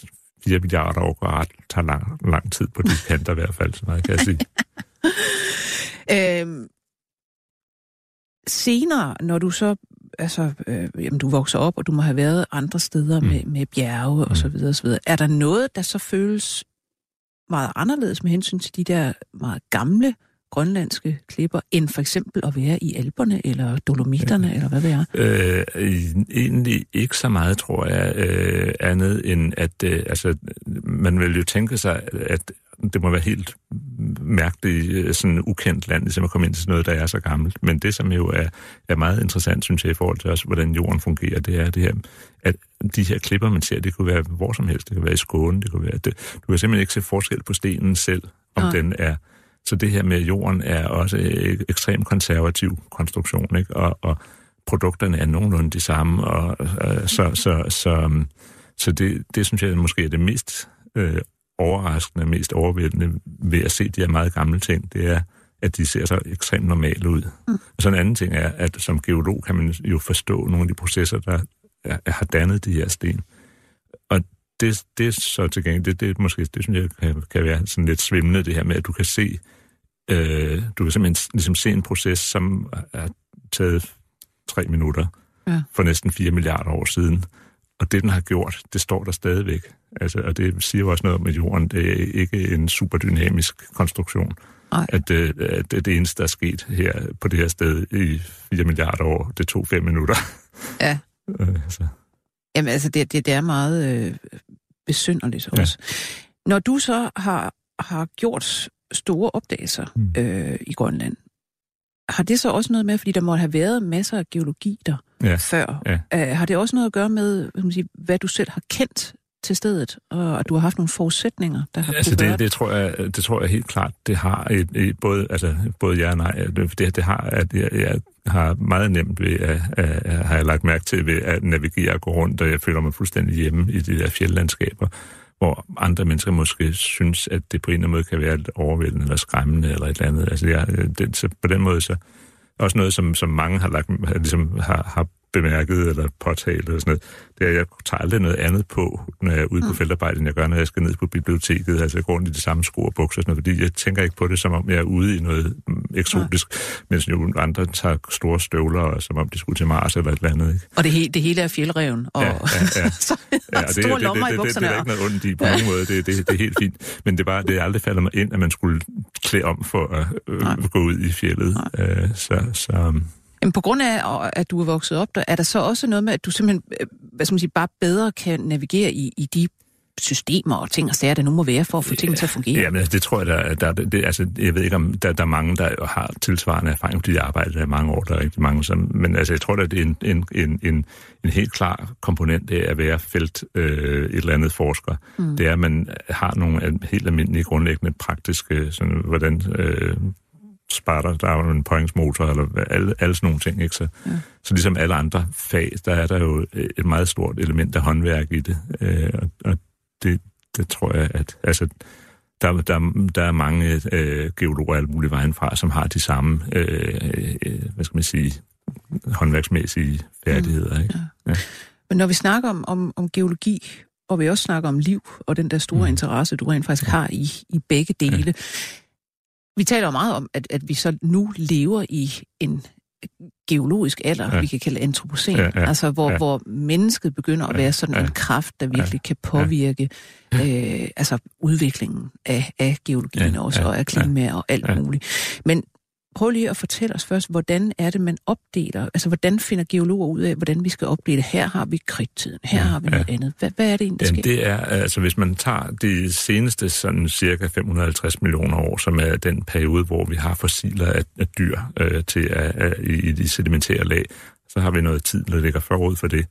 4 milliarder år går ret, tager lang, lang tid på de kanter i hvert fald, så meget kan jeg sige. <laughs> Øhm, senere, når du så altså, øh, jamen, du vokser op, og du må have været andre steder mm. med, med bjerge og så Mm. videre og så videre. Er der noget, der så føles meget anderledes med hensyn til de der meget gamle grønlandske klipper, end for eksempel at være i Alperne eller Dolomitterne, ja. eller hvad det er? Øh, egentlig ikke så meget, tror jeg, øh, andet end at øh, altså, man vil jo tænke sig, at det må være helt mærkeligt, øh, sådan ukendt land, ligesom at komme ind til noget, der er så gammelt. Men det, som jo er, er meget interessant, synes jeg, i forhold til også, hvordan jorden fungerer, det er det her, at de her klipper, man ser, det kunne være hvor som helst. Det kan være i Skåne, det kunne være... Det, du kan simpelthen ikke se forskel på stenen selv, om Nej. den er... Så det her med jorden er også en ekstremt konservativ konstruktion, ikke? Og, og produkterne er nogenlunde de samme, og øh, så, så, så, så det, det synes jeg måske er det mest øh, overraskende, mest overvældende ved at se de her meget gamle ting, det er, at de ser så ekstremt normale ud. Mm. Og så en anden ting er, at som geolog kan man jo forstå nogle af de processer, der er, har dannet de her sten. Og det, det er så til gengæld, det, det, er måske, det synes jeg kan, kan være sådan lidt svimlende, det her med, at du kan se, øh, du kan simpelthen ligesom se en proces, som er taget tre minutter Ja. for næsten 4 milliarder år siden. Og det, den har gjort, det står der stadigvæk. Altså, og det siger jo også noget om, at jorden det er ikke en superdynamisk konstruktion. At, øh, at det, det eneste, der er sket her på det her sted i 4 milliarder år, det tog 5 minutter. Ja. <laughs> Øh, så. Jamen altså, det, det, det er meget øh, besynderligt Ja. også. Når du så har, har gjort store opdagelser Mm. øh, i Grønland, har det så også noget med, fordi der må have været masser af geologi der Ja. før, Ja. øh, har det også noget at gøre med, man sige, hvad du selv har kendt til stedet, og du har haft nogle forudsætninger, der har Altså det, det, tror jeg, det tror jeg helt klart, det har et, et, både, altså, både ja og nej. Det, det har, at jeg, jeg har meget nemt ved, at, at, at har jeg lagt mærke til ved at navigere og gå rundt, og jeg føler mig fuldstændig hjemme i de der fjeldlandskaber, hvor andre mennesker måske synes, at det på en eller anden måde kan være lidt overvældende eller skræmmende eller et eller andet. Altså jeg, det, så på den måde så også noget, som, som mange har, lagt, ligesom har, har bemærket eller påtalt eller sådan noget, det er, jeg tager aldrig noget andet på, når jeg er ude på feltarbejde, end jeg gør, når jeg skal ned på biblioteket. Altså jeg går rundt i de samme sko og bukser sådan noget, fordi jeg tænker ikke på det, som om jeg er ude i noget mm, eksotisk, mens jo andre tager store støvler, og som om de skulle til Mars eller et eller andet. Ikke? Og det, he, det hele er fjeldreven, og Ja, ja, ja. <laughs> så Ja, og det, store det, lommer det, i det, det, det, bukserne. det er ikke noget ondt i på nogen måde. Det, det, det er helt fint. Men det er bare, det er aldrig faldet mig ind, at man skulle klæde om for at Nej. øh, gå ud i fjellet. Øh, så, så, Jamen, på grund af, at du er vokset op der, er der så også noget med, at du simpelthen, øh, hvad skal man sige, bare bedre kan navigere i, i de systemer og ting og sager, der nu må være for at få tingene til at fungere? Ja, men altså, det tror jeg, der, der, det, altså, jeg ved ikke, om der, der er mange, der har tilsvarende erfaring, fordi de arbejder der i mange år, der er rigtig mange, som, men altså, jeg tror, at det er en, en, en, en, en helt klar komponent det er at være felt øh, et eller andet forsker. Mm. Det er, at man har nogle helt almindelige, grundlæggende praktiske, sådan, hvordan øh, sparter, der er jo en pointsmotor, eller alle, alle sådan nogle ting, ikke? Så, ja. så ligesom alle andre fag, der er der jo et meget stort element af håndværk i det, øh, og, og det, det tror jeg, at altså, der, der, der er mange øh, geologer alle mulige vejen fra, som har de samme, øh, øh, hvad skal man sige, håndværksmæssige færdigheder. Mm. Ikke? Ja. Men når vi snakker om, om, om geologi, og vi også snakker om liv, og den der store mm. interesse, du rent faktisk har i, i begge dele, ja. Vi taler jo meget om, at, at vi så nu lever i en geologisk alder, ja. vi kan kalde antropocen, ja, ja, altså hvor, ja. hvor mennesket begynder at være sådan ja, en kraft, der virkelig ja, kan påvirke ja. øh, altså udviklingen af, af geologien ja, også, ja, og af klima ja, og alt ja. muligt. Men prøv lige at fortælle os først, hvordan er det, man opdeler? Altså, hvordan finder geologer ud af, hvordan vi skal opdele? Her har vi kridttiden, her ja, har vi noget ja. andet. Hvad, hvad er det egentlig, der Jamen, det er, altså, hvis man tager de seneste sådan cirka 550 millioner år, som er den periode, hvor vi har fossiler af, af dyr øh, til at, at, i, i de sedimentære lag, så har vi noget tid, der ligger forud for det.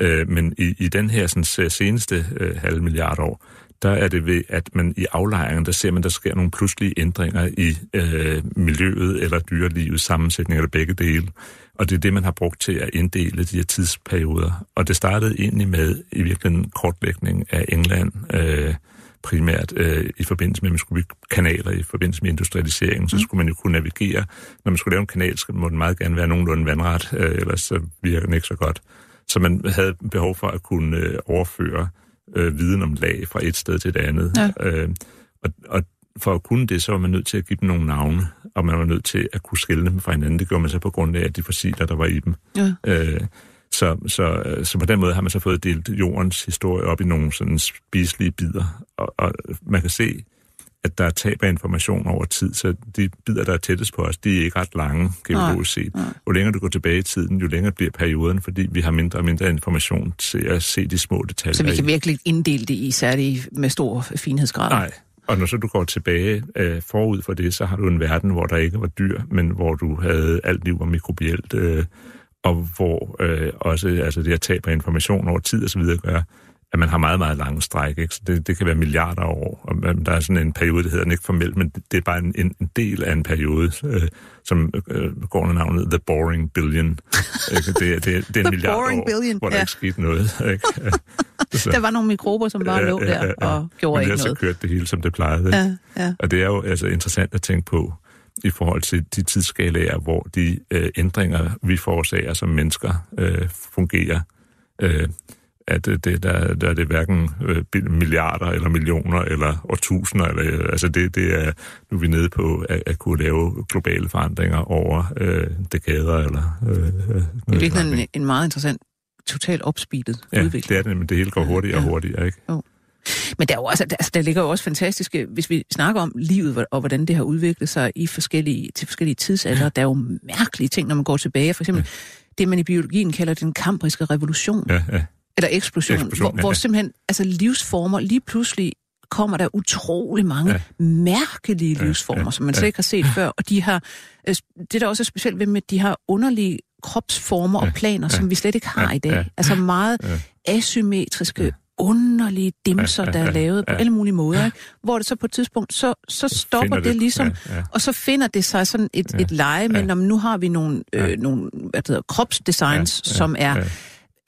Øh, men i, i den her sådan, seneste øh, halv milliard år, der er det ved, at man i aflejringen, der ser man, der sker nogle pludselige ændringer i øh, miljøet eller dyrelivets sammensætning eller begge dele. Og det er det, man har brugt til at inddele de her tidsperioder. Og det startede egentlig med i virkeligheden kortlægning af England, øh, primært øh, i forbindelse med, at man skulle bygge kanaler i forbindelse med industrialiseringen, så skulle man jo kunne navigere. Når man skulle lave en kanal, så må den meget gerne være nogenlunde vandret, øh, ellers så virker den ikke så godt. Så man havde behov for at kunne øh, overføre øh, viden om lag fra et sted til et andet. Ja. Øh, og, og for at kunne det, så var man nødt til at give dem nogle navne, og man var nødt til at kunne skille dem fra hinanden. Det gjorde man så på grund af de fossiler, der var i dem. Ja. Øh, så, så, så på den måde har man så fået delt jordens historie op i nogle sådan spiselige bidder. Og, og man kan se, at der er tab af information over tid, så de bidder, der er tættest på os, de er ikke ret lange geologisk set. Jo længere du går tilbage i tiden, jo længere bliver perioden, fordi vi har mindre og mindre information til at se de små detaljer. Så vi kan i. virkelig inddele det i særligt med stor finhedsgrad. Nej, og når så du går tilbage øh, forud for det, så har du en verden, hvor der ikke var dyr, men hvor du havde alt liv var mikrobielt, øh, og hvor øh, også altså det at tab af information over tid og så videre gør, at man har meget, meget lange stræk. Ikke? Så det, det kan være milliarder af år. Og man, der er sådan en periode, der hedder den ikke formelt, men det, det er bare en, en, del af en periode, øh, som øh, går under navnet The Boring Billion. <laughs> ikke? Det, det, det er en The milliard år, Billion, hvor der ja. ikke skete noget. Ikke? <laughs> Så- Der var nogle mikrober, som bare lå der og gjorde Men ikke noget. kørte det hele, som det plejede. ikke? Ja, ja. Og det er jo altså interessant at tænke på i forhold til de tidsskalaer, hvor de øh, ændringer, vi forårsager som mennesker, øh, fungerer. Øh, at øh, det, der, der er det hverken øh, milliarder eller millioner eller årtusinder. Eller, øh, altså det, det er, nu er vi nede på at, at kunne lave globale forandringer over øh, dekader. Eller, øh, Det er en, en meget interessant, totalt opspeedet Ja, udvikling. det er det, men det hele går hurtigere og Ja. hurtigere, ikke? Men der, er jo også, der, altså, der ligger jo også fantastiske, hvis vi snakker om livet og hvordan det har udviklet sig i forskellige, til forskellige tidsalder, der er jo mærkelige ting, når man går tilbage. For eksempel det, man i biologien kalder den kambriske revolution, Ja, ja. Eller eksplosion, Eksplosion, hvor, ja, hvor simpelthen altså, livsformer lige pludselig kommer der utrolig mange ja. mærkelige Ja, livsformer, ja, som man ja. slet ikke har set før. Og de har, øh, det der også er specielt ved dem, at de har underlige kropsformer og Ja, planer, ja, som vi slet ikke har i dag. Altså meget asymmetriske, underlige dimser, der er lavet på alle mulige måder. Ikke? Hvor det så på et tidspunkt, så, så stopper det, det, ligesom, ja, ja. og så finder det sig sådan et, Ja, et leje, men ja. om nu har vi nogle, øh, nogle hvad det hedder, kropsdesigns, Ja, ja, som er ja.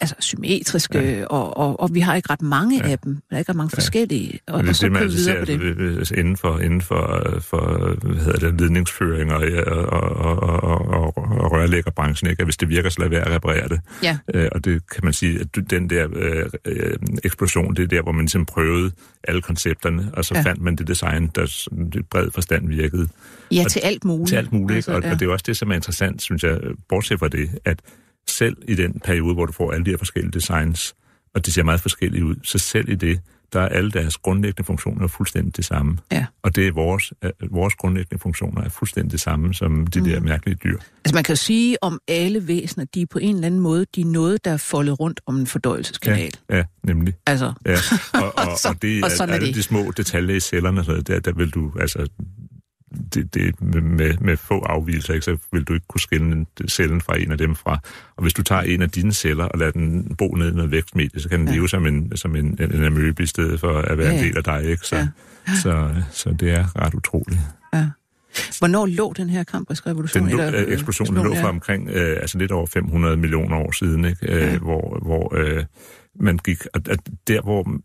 Altså symmetriske, ja. og, og, og vi har ikke ret mange ja. af dem. Der er ikke ret mange forskellige, og, Men og så det, man videre ser det. altså inden for, inden for, for hvad hedder det, ledningsføring og, og, og, og, og, og rørlæggerbranchen, ikke? at hvis det virker, så lad være at reparere det. Ja. Øh, og det kan man sige, at den der øh, øh, eksplosion, det er der, hvor man ligesom prøvede alle koncepterne, og så Ja. ja. fandt man det design, der i bred forstand virkede. Ja, og til alt muligt. Til alt muligt, altså, og, ja. og det er også det, som er interessant, synes jeg, bortset fra det, at selv i den periode, hvor du får alle de her forskellige designs, og de ser meget forskellige ud, så selv i det, der er alle deres grundlæggende funktioner fuldstændig det samme. Ja. Og det er vores, øh, vores grundlæggende funktioner er fuldstændig det samme som de mm. der mærkelige dyr. Altså man kan jo sige om alle væsener, de er på en eller anden måde, de er noget, der er foldet rundt om en fordøjelseskanal. Ja, ja, nemlig. Altså, Ja. Og, og, <laughs> Så- og, det og er er alle det. de små detaljer i cellerne, og noget, der, der vil du, altså, det, det, med, med få afvielser, ikke, så vil du ikke kunne skille en- cellen fra en af dem fra. Og hvis du tager en af dine celler og lader den bo nede i noget vækstmedie, så kan den Ja. leve som en, som en, en, en amøbe i stedet for at være Ja, ja. en del af dig. Ikke? Så, Ja. så, så det er ret utroligt. ja. Hvornår lå den her kambriske revolution? Den lå, Eller, øh, eksplosionen lå fra omkring øh, altså lidt over 500 millioner år siden, ikke? Øh, Ja. hvor, hvor øh, man gik... At, at der, hvor...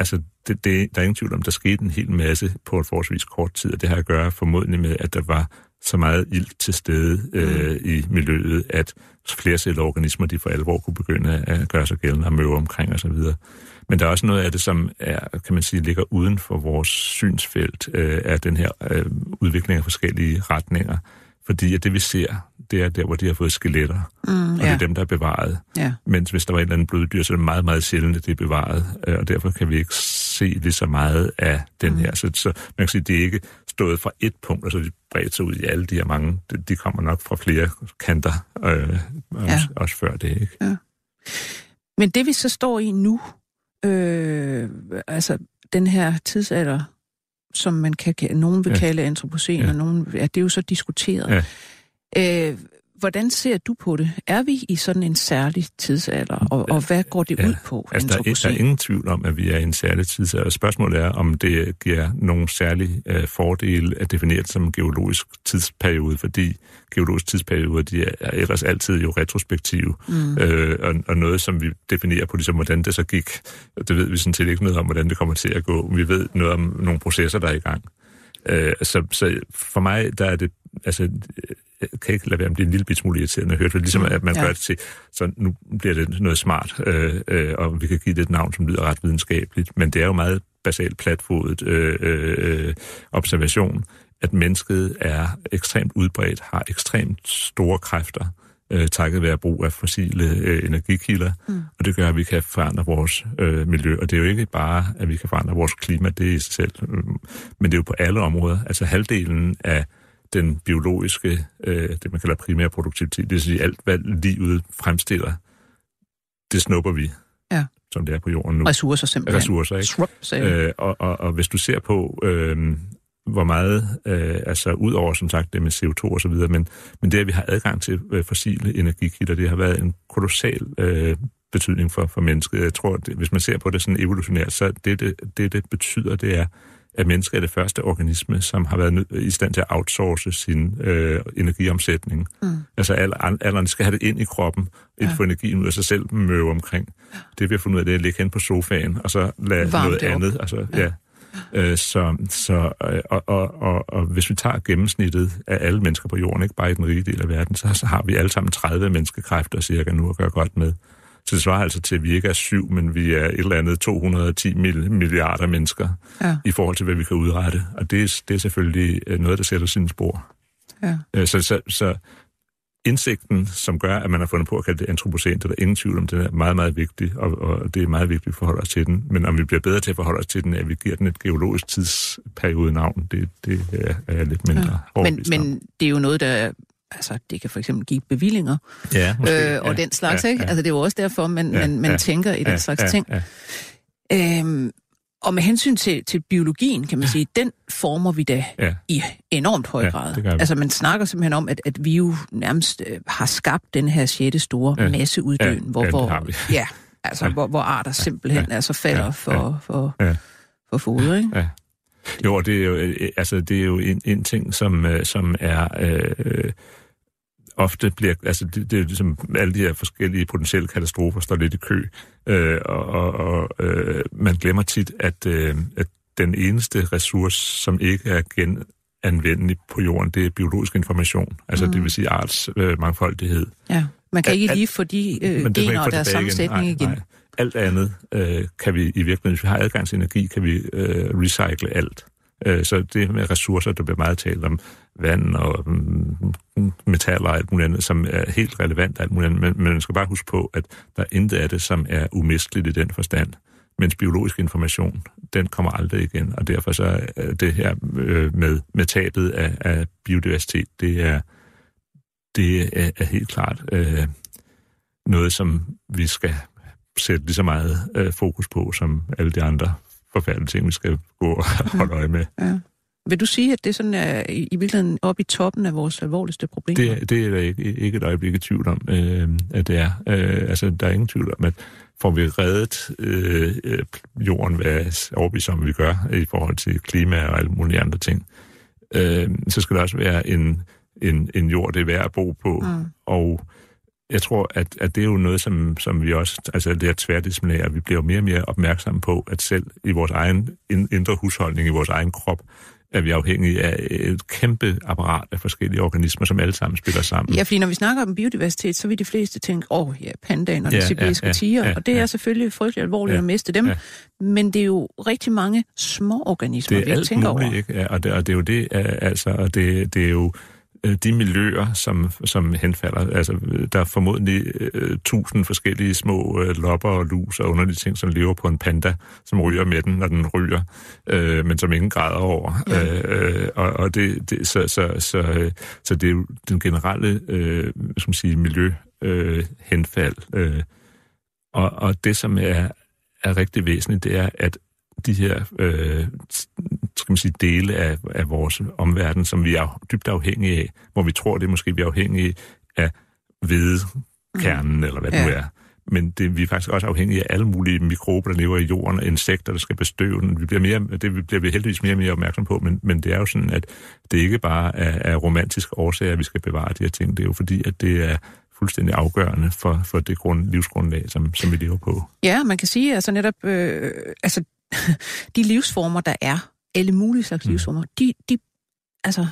Altså, det, det, der er ingen tvivl om, der skete en hel masse på et forholdsvis kort tid, og det har at gøre formodentlig med, at der var så meget ilt til stede øh, i miljøet, at flercelleorganismer, de for alvor kunne begynde at gøre sig gældende og møve omkring osv. Men der er også noget af det, som er, kan man sige, ligger uden for vores synsfelt øh, af den her øh, udvikling af forskellige retninger. Fordi at det, vi ser, det er der, hvor de har fået skeletter, Mm, og det ja. er dem, der er bevaret. ja. Mens hvis der var et eller andet bloddyr, så er det meget, meget sjældent, at det er bevaret, øh, og derfor kan vi ikke se lige så meget af den her. Så, så man kan sige, det er ikke stået fra et punkt, og så de bredt sig ud i alle de her mange. De, de kommer nok fra flere kanter, øh, også, Ja. også før det, ikke? Men det vi så står i nu, øh, altså den her tidsalder, som man kan, nogen vil Ja. kalde antropocen, Ja. og nogen, ja, det er jo så diskuteret. Øh, hvordan ser du på det? Er vi i sådan en særlig tidsalder, og, og hvad går det Ja. ud på, Altså, der, er, der er ingen tvivl om, at vi er i en særlig tidsalder. Spørgsmålet er, om det giver nogle særlige øh, fordele at definere det som en geologisk tidsperiode, fordi geologiske tidsperioder, de er, er ellers altid jo retrospektive, mm. øh, og, og noget, som vi definerer på, ligesom hvordan det så gik, det ved vi sådan set ikke noget om, hvordan det kommer til at gå. Vi ved noget om nogle processer, der er i gang. Øh, så, så for mig, der er det, altså, kan ikke lade være med at blive en lille bit smule irriterende at høre det, ligesom at man ja. gør det til, så nu bliver det noget smart, øh, øh, og vi kan give det et navn, som lyder ret videnskabeligt, men det er jo meget basalt platfodet øh, øh, observation, at mennesket er ekstremt udbredt, har ekstremt store kræfter, øh, takket være brug af fossile øh, energikilder, mm. og det gør, at vi kan forandre vores øh, miljø. Og det er jo ikke bare, at vi kan forandre vores klima, det er i sig selv, øh, men det er jo på alle områder. Altså halvdelen af den biologiske, øh, det man kalder primær produktivitet, det vil sige alt, hvad livet fremstiller, det snupper vi, Ja. som det er på jorden nu. Ressourcer simpelthen. Ressourcer, ikke? Jeg. Øh, og, og, og hvis du ser på, øh, hvor meget, øh, altså ud over som sagt det med CO2 og så videre, men, men det, at vi har adgang til øh, fossile energikilder, det har været en kolossal øh, betydning for, for mennesket. Jeg tror, det, hvis man ser på det sådan evolutionært, så det, det, det, det betyder, det er, at mennesket er det første organisme, som har været i stand til at outsource sin øh, energiomsætning. Mm. Altså alle, alle skal have det ind i kroppen, ja. få energien ud af sig selv, møve omkring. Det vi har fundet ud af, det er at ligge hen på sofaen, og så lade Varme noget andet. Altså, ja. ja. Øh, så, så, øh, og, og, og, og hvis vi tager gennemsnittet af alle mennesker på jorden, ikke bare i den rige del af verden, så, så har vi alle sammen 30 menneskekræfter cirka nu at gøre godt med. Så det svarer altså til, at vi ikke er syv, men vi er et eller andet 210 mil- milliarder mennesker Ja. i forhold til, hvad vi kan udrette. Og det er, det er selvfølgelig øh, noget, der sætter sine spor. Ja. Øh, Så, så, så indsigten, som gør, at man har fundet på at kalde det antropocen, det er der ingen tvivl om, den er meget, meget vigtig, og, og det er meget vigtigt, at vi forholder os til den. Men om vi bliver bedre til at forholde os til den, at vi giver den et geologisk tidsperiode navn, det, det er, er lidt mindre Men, overbevist om. men det er jo noget, der... Altså, det kan for eksempel give bevillinger ja, måske, øh, og den slags, ikke? Altså, det er jo også derfor, man, Ja, man, man ja, tænker i den slags ja, ting. Ja, Øhm, og med hensyn til, til biologien, kan man sige, den former vi da ja. i enormt høj Ja, grad. Altså, man snakker simpelthen om, at, at vi jo nærmest øh, har skabt den her sjette store Ja. masseuddøen, Ja, hvor, ja, hvor, ja, altså, Ja. hvor, hvor arter simpelthen Ja. altså falder Ja. for, for, Ja. for foder, ikke? Ja. Jo, det er jo, øh, altså, det er jo en, en ting, som, øh, som er... Øh, ofte bliver, altså det, det er ligesom alle de her forskellige potentielle katastrofer står lidt i kø, øh, og, og, og øh, man glemmer tit, at, øh, at den eneste ressource, som ikke er genanvendelig på jorden, det er biologisk information, altså mm. det vil sige arts øh, mangfoldighed. Ja. Man kan ikke lige få de øh, gener og deres sammensætning igen. Nej, nej. Alt andet øh, kan vi i virkeligheden, hvis vi har adgang til energi, kan vi øh, recycle alt. Øh, så det med ressourcer, der bliver meget talt om vand og mm, metaller og alt muligt andet, som er helt relevant alt muligt andet. Men, men man skal bare huske på, at der er intet af det, som er umisteligt i den forstand. Mens biologisk information, den kommer aldrig igen. Og derfor så er det her øh, med, med tabet af, af biodiversitet, det er, det er, er helt klart øh, noget, som vi skal sætte lige så meget øh, fokus på, som alle de andre forfærdelige ting, vi skal gå og <laughs> holde øje med. Ja. Vil du sige, at det sådan er i virkeligheden oppe i toppen af vores alvorligste problemer? Det, er- det er der ikke, ikke et øjeblik i tvivl om, øh, at det er. Øh, altså, der er ingen tvivl om, at får vi reddet øh, jorden, hvad er overbevist om, vi gør i forhold til klima og alle mulige andre ting, øh, så skal der også være en, en, en jord, det er værd at bo på. Mm. Og jeg tror, at, at det er jo noget, som, som vi også, altså det her tværdisciplinære, at vi bliver mere og mere opmærksomme på, at selv i vores egen ind- indre husholdning, i vores egen krop, er vi afhængige af et kæmpe apparat af forskellige organismer, som alle sammen spiller sammen. Ja, fordi når vi snakker om biodiversitet, så vil de fleste tænke, åh oh, ja, pandaen og den Ja, sibiriske ja, tiger, ja, og det er ja. selvfølgelig frygteligt alvorligt Ja, at miste dem, ja. men det er jo rigtig mange små organismer, det vi er ikke alt tænker muligt, over. ikke? Ja, og, det, og det er jo det, øh, altså, og det, det er jo de miljøer, som, som henfalder. Altså, der er formodentlig øh, tusind forskellige små øh, lopper og lus og underlige ting, som lever på en panda, som ryger med den, når den ryger, øh, men som ingen græder over. Ja. Øh, og, og det, det, så, så, så, øh, så det er jo den generelle øh, skal man sige, miljø øh, henfald. Øh, og, og det, som er, er rigtig væsentligt, det er, at de her øh, skal man sige, dele af, af vores omverden, som vi er dybt afhængige af, hvor vi tror, det er måske vi er afhængige af hvedekernen, mm. eller hvad det Ja. nu er. Men det, vi er faktisk også afhængige af alle mulige mikrober, der lever i jorden, og insekter, der skal bestøve den. Vi bliver mere, det bliver vi heldigvis mere og mere opmærksom på, men, men det er jo sådan, at det ikke bare er, er romantiske årsager, at vi skal bevare de her ting. Det er jo fordi, at det er fuldstændig afgørende for, for det grund, livsgrundlag, som, som vi lever på. Ja, man kan sige, altså netop, øh, altså <laughs> de livsformer, der er, alle mulige slags Mm. livsformer, de, de altså,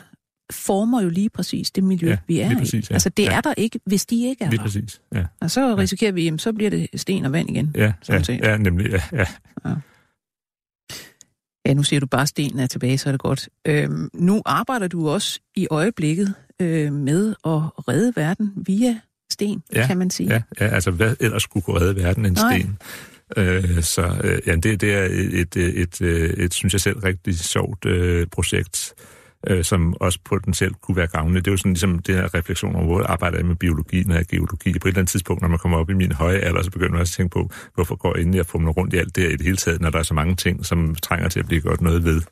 former jo lige præcis det miljø, Ja, vi er lige i. præcis, ja. Altså det Ja. er der ikke, hvis de ikke er Lige der. præcis, ja. Og så risikerer vi, jamen, så bliver det sten og vand igen. Ja, ja, set. ja nemlig, ja, ja. Ja, nu siger du bare, at stenen er tilbage, så er det godt. Øhm, nu arbejder du også i øjeblikket øh, med at redde verden via sten, Ja, kan man sige. Ja, ja, altså hvad ellers skulle kunne redde verden end Nej. sten? Øh, så øh, ja, det, det er et, et, et, øh, et, synes jeg selv, rigtig sjovt øh, projekt, øh, som også potentielt kunne være gavnligt. Det er jo sådan ligesom det her refleksion over, hvor arbejder jeg med biologi, når jeg er geologi. På et eller andet tidspunkt, når man kommer op i min høje alder, så begynder man også at tænke på, hvorfor går jeg inden jeg fumler rundt i alt det her i det hele taget, når der er så mange ting, som trænger til at blive gjort noget ved.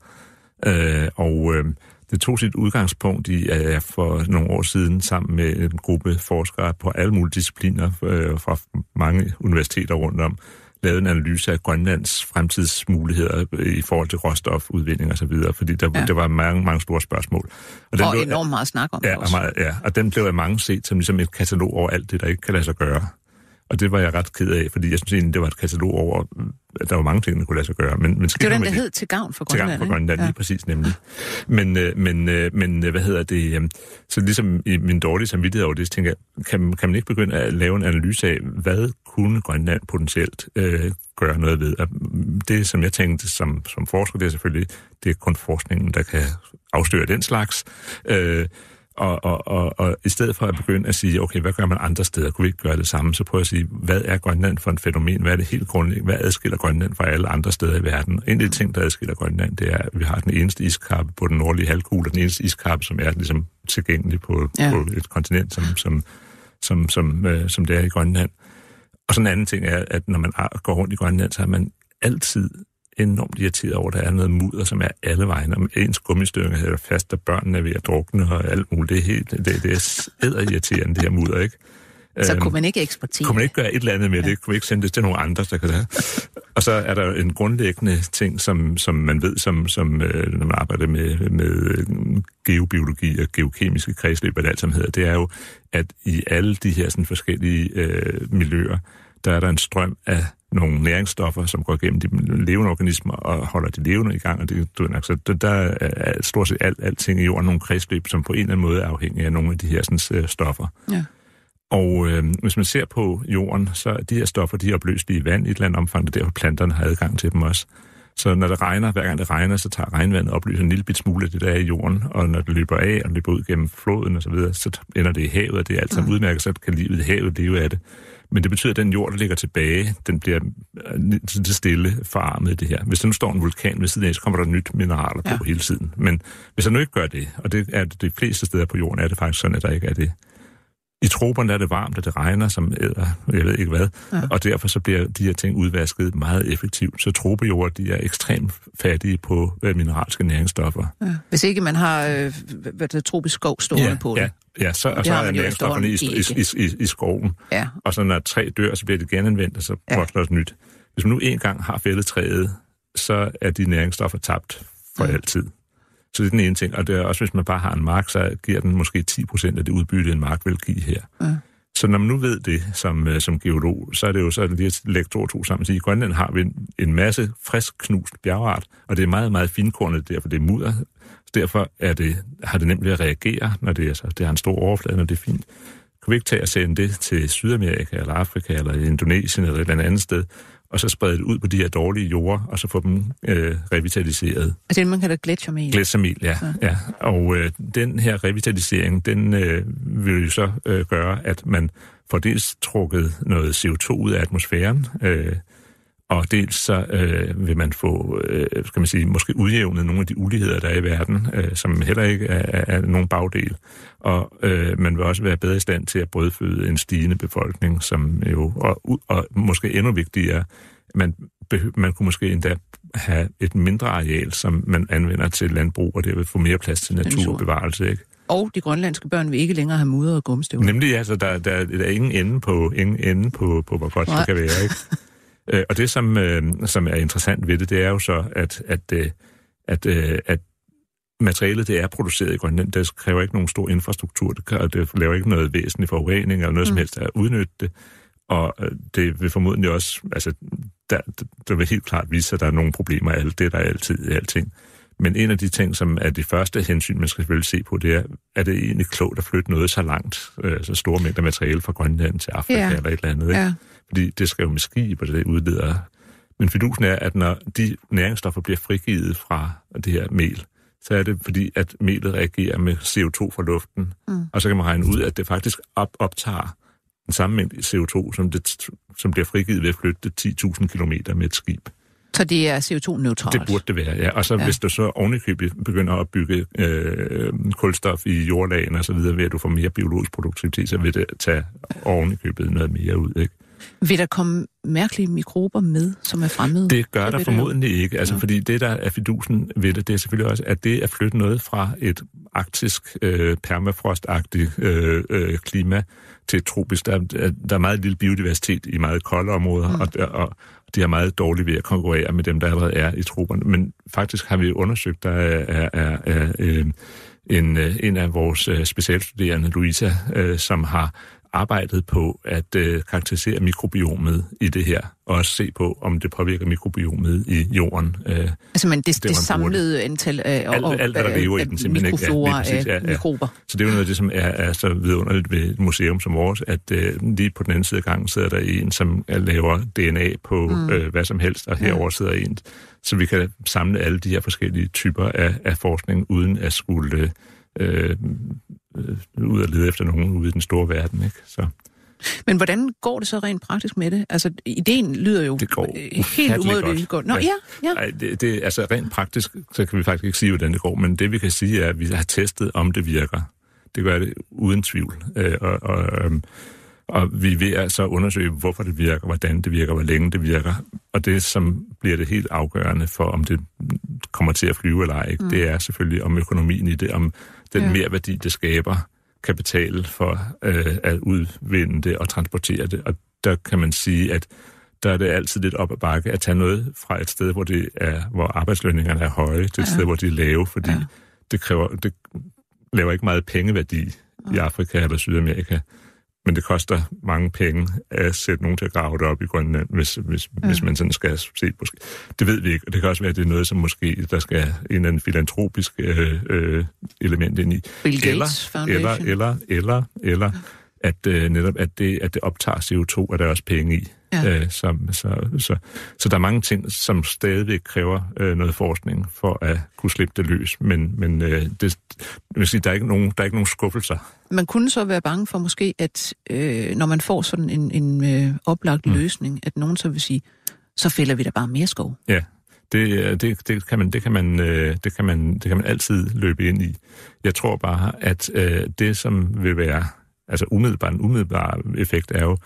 Øh, og øh, det tog sit udgangspunkt i, at jeg for nogle år siden sammen med en gruppe forskere på alle mulige discipliner øh, fra mange universiteter rundt om, lavede en analyse af Grønlands fremtidsmuligheder i forhold til råstofudvinding osv., fordi der, Ja. der var mange, mange store spørgsmål. Og, den og blev- enormt meget snak om Ja, det og, også. meget, ja, og den blev af mange set som ligesom et katalog over alt det, der ikke kan lade sig gøre. Og det var jeg ret ked af, fordi jeg synes egentlig, det var et katalog over, at der var mange ting, der kunne lade sig gøre. Men, men Det var den, der hed til gavn for Til Grønland. gang for ikke? Grønland, lige præcis nemlig. Men, øh, men, øh, men øh, hvad hedder det? Så ligesom i min dårlige samvittighed over det, så tænker jeg, kan, kan man ikke begynde at lave en analyse af, hvad kunne Grønland potentielt øh, gøre noget ved? Og det, som jeg tænkte som, som forsker, det er selvfølgelig, det er kun forskningen, der kan afsløre den slags. Øh, og, og, og, og i stedet for at begynde at sige, okay, hvad gør man andre steder? Kunne vi ikke gøre det samme? Så prøv at sige, hvad er Grønland for en fænomen? Hvad er det helt grundlæggende? Hvad adskiller Grønland fra alle andre steder i verden? En af de ting, der adskiller Grønland, det er, at vi har den eneste iskappe på den nordlige halvkugle, og den eneste iskappe, som er ligesom tilgængelig på, Ja. på et kontinent, som, som, som, som, øh, som det er i Grønland. Og sådan en anden ting er, at når man går rundt i Grønland, så er man altid enormt irriteret over, at der er noget mudder, som er alle vegne. Om ens gummistykker er fast, og børnene er ved at drukne og alt muligt. Det er, helt, det, det er irriterende, det her mudder, ikke? Så Øhm, kunne man ikke eksportere. kunne man ikke gøre et eller andet med det? Kunne vi ikke sende det til nogle andre, der kan det? Og så er der en grundlæggende ting, som, som man ved, som, som øh, når man arbejder med, med øh, geobiologi og geokemiske kredsløb, det alt sammen hedder, det er jo, at i alle de her sådan, forskellige øh, miljøer, der er der en strøm af nogle næringsstoffer, som går gennem de levende organismer og holder de levende i gang. Og det, du så der, der er stort set alt, alting i jorden nogle kredsløb, som på en eller anden måde er afhængige af nogle af de her sådan, stoffer. Ja. Og øh, hvis man ser på jorden, så er de her stoffer, de er opløselige i vand i et eller andet omfang, og derfor planterne har adgang til dem også. Så når det regner, hver gang det regner, så tager regnvandet og en lille bit smule af det, der er i jorden, og når det løber af og løber ud gennem floden og så videre, så ender det i havet, og det er alt sammen udmærket, så kan livet i havet leve af det. Men det betyder, at den jord, der ligger tilbage, den bliver øh, til stille forarmet det her. Hvis der nu står en vulkan ved siden af, så kommer der nyt mineraler på Ja. hele tiden. Men hvis der nu ikke gør det, og det er det de fleste steder på jorden, er det faktisk sådan, at der ikke er det, i troberne er det varmt, og det regner som æder, jeg ved ikke hvad, Ja. ja. og derfor så bliver de her ting udvasket meget effektivt. Så trobejord, de er ekstremt fattige på øh, mineralske næringsstoffer. Ja. Hvis ikke man har øh, hvad det, tropisk skov stående ja, på ja, det. ja, så, og Det så er næringsstofferne i, i, i, i, i skoven. Ja. Og så når et træ dør, så bliver det genanvendt, og så Ja. vokser der nyt. Hvis man nu engang har fældet træet, så er de næringsstoffer tabt for Ja. ja. altid. Så det er den ene ting. Og det er også, hvis man bare har en mark, så giver den måske 10% af det udbytte, en mark vil give her. Ja. Så når man nu ved det som, øh, som geolog, så er det jo så lige at lægge to og to sammen og sige, i Grønland har vi en, en masse frisk knust bjergart, og det er meget, meget finkornet derfor det er mudder. Så derfor er det, har det nemt ved at reagere, når det, er, så, det har en stor overflade, når det er fint. Kan vi ikke tage og sende det til Sydamerika, eller Afrika, eller Indonesien, eller et eller andet sted, og så sprede det ud på de her dårlige jorder, og så få dem øh, revitaliseret. Altså det, man kalder gletsjermel. Glætsamil, ja. Ja. ja. Og øh, den her revitalisering, den øh, vil jo så øh, gøre, at man får dels trukket noget CO2 ud af atmosfæren, øh, og dels så øh, vil man få, øh, skal man sige, måske udjævnet nogle af de uligheder, der er i verden, øh, som heller ikke er, er, er nogen bagdel. Og øh, man vil også være bedre i stand til at brødføde en stigende befolkning, som jo, og, og måske endnu vigtigere, man, man kunne måske endda have et mindre areal, som man anvender til landbrug, og det vil få mere plads til naturbevarelse, ikke? Og de grønlandske børn vil ikke længere have mudder og gumstøvler. Nemlig, altså, der, der, der er ingen ende på, ingen ende på, på hvor godt Nej. det kan være, ikke? <laughs> Øh, og det, som, øh, som er interessant ved det, det er jo så, at, at, øh, at, øh, at materialet, det er produceret i Grønland. Det kræver ikke nogen stor infrastruktur, det, og det laver ikke noget væsentlig forurening eller noget mm. som helst at udnytte det. Og øh, det vil formodentlig også, altså, der, der vil helt klart vise sig, at der er nogle problemer af alt det, der er altid i alting. Men en af de ting, som er de første hensyn, man skal selvfølgelig se på, det er, er det egentlig klogt at flytte noget så langt, øh, så store mængder materiale fra Grønland til Afrika ja. eller et eller andet, ikke? Ja. Fordi det skal jo med skib, og det udleder Men fidusen er, at når de næringsstoffer bliver frigivet fra det her mel, så er det fordi, at melet reagerer med CO2 fra luften. Mm. Og så kan man regne ud, at det faktisk op, optager den samme mængde CO2, som, det, som bliver frigivet ved at flytte 10.000 km med et skib. Så det er CO2-neutralt? Det burde det være, ja. Og så ja. hvis du så ovenikøbet begynder at bygge øh, kulstof i jordlagen og så videre, ved at du får mere biologisk produktivitet, så vil det tage ovenikøbet noget mere ud, ikke? Vil der komme mærkelige mikrober med, som er fremmede? Det gør der formodentlig ikke. Altså, ja. Fordi det, der er fidusen ved det, det er selvfølgelig også, at det at flytte noget fra et arktisk, øh, permafrostagtigt øh, øh, klima til et tropisk, der, der er meget lille biodiversitet i meget kolde områder, mm. og, og de har meget dårligt ved at konkurrere med dem, der allerede er i troberne. Men faktisk har vi undersøgt, der er, er, er, er øh, en, øh, en af vores øh, specialstuderende, Louisa, øh, som har arbejdet på at øh, karakterisere mikrobiomet i det her, og også se på, om det påvirker mikrobiomet i jorden. Øh, altså, men det, det, det samlede antal af, alt, og, alt, hvad der lever i den, simpelthen ikke. Ja, præcis, ja, ja. mikrober. Så det er jo noget af det, som er, er så vidunderligt ved et museum som vores, at øh, lige på den anden side af gangen sidder der en, som laver DNA på mm. øh, hvad som helst, og herover sidder en, så vi kan samle alle de her forskellige typer af, af forskning, uden at skulle... Øh, øh, ud og lede efter nogen ude i den store verden. Ikke? Så. Men hvordan går det så rent praktisk med det? Altså, ideen lyder jo det går helt umådeligt godt. Nå, ja, ja. Ej, det, det, altså, rent praktisk, så kan vi faktisk ikke sige, hvordan det går, men det vi kan sige er, at vi har testet, om det virker. Det gør det uden tvivl. Øh, og, og, øhm, og vi er ved at så undersøge, hvorfor det virker, hvordan det virker, hvor længe det virker. Og det, som bliver det helt afgørende for, om det kommer til at flyve eller ej, mm. det er selvfølgelig om økonomien i det, om den ja. mere værdi, det skaber, kan betale for øh, at udvinde det og transportere det. Og der kan man sige, at der er det altid lidt op ad bakke at tage noget fra et sted, hvor, det er, hvor arbejdslønningerne er høje, til et ja. sted, hvor de er lave, fordi ja. det, kræver, det laver ikke meget pengeværdi ja. i Afrika eller Sydamerika. Men det koster mange penge at sætte nogen til at grave det op i Grønland, hvis, hvis, ja. hvis man sådan skal se på. Det ved vi ikke, og det kan også være, at det er noget, som måske der skal en eller anden filantropisk øh, øh, element ind i. Bill Gates eller, eller, eller, eller, eller, at øh, netop at det, at det optager CO2, er der også penge i. Ja. Øh, som, så, så, så der er mange ting, som stadigvæk kræver øh, noget forskning for at kunne slippe det løs. Men, men øh, det, vil sige, der, er ikke nogen, der er ikke nogen skuffelser. Man kunne så være bange for måske, at øh, når man får sådan en, en øh, oplagt mm. løsning, at nogen så vil sige, så fælder vi da bare mere skov. Ja, det, det, det, kan man, det, kan man, øh, det, kan man, det kan man altid løbe ind i. Jeg tror bare, at øh, det, som vil være altså umiddelbar, en umiddelbar effekt er jo,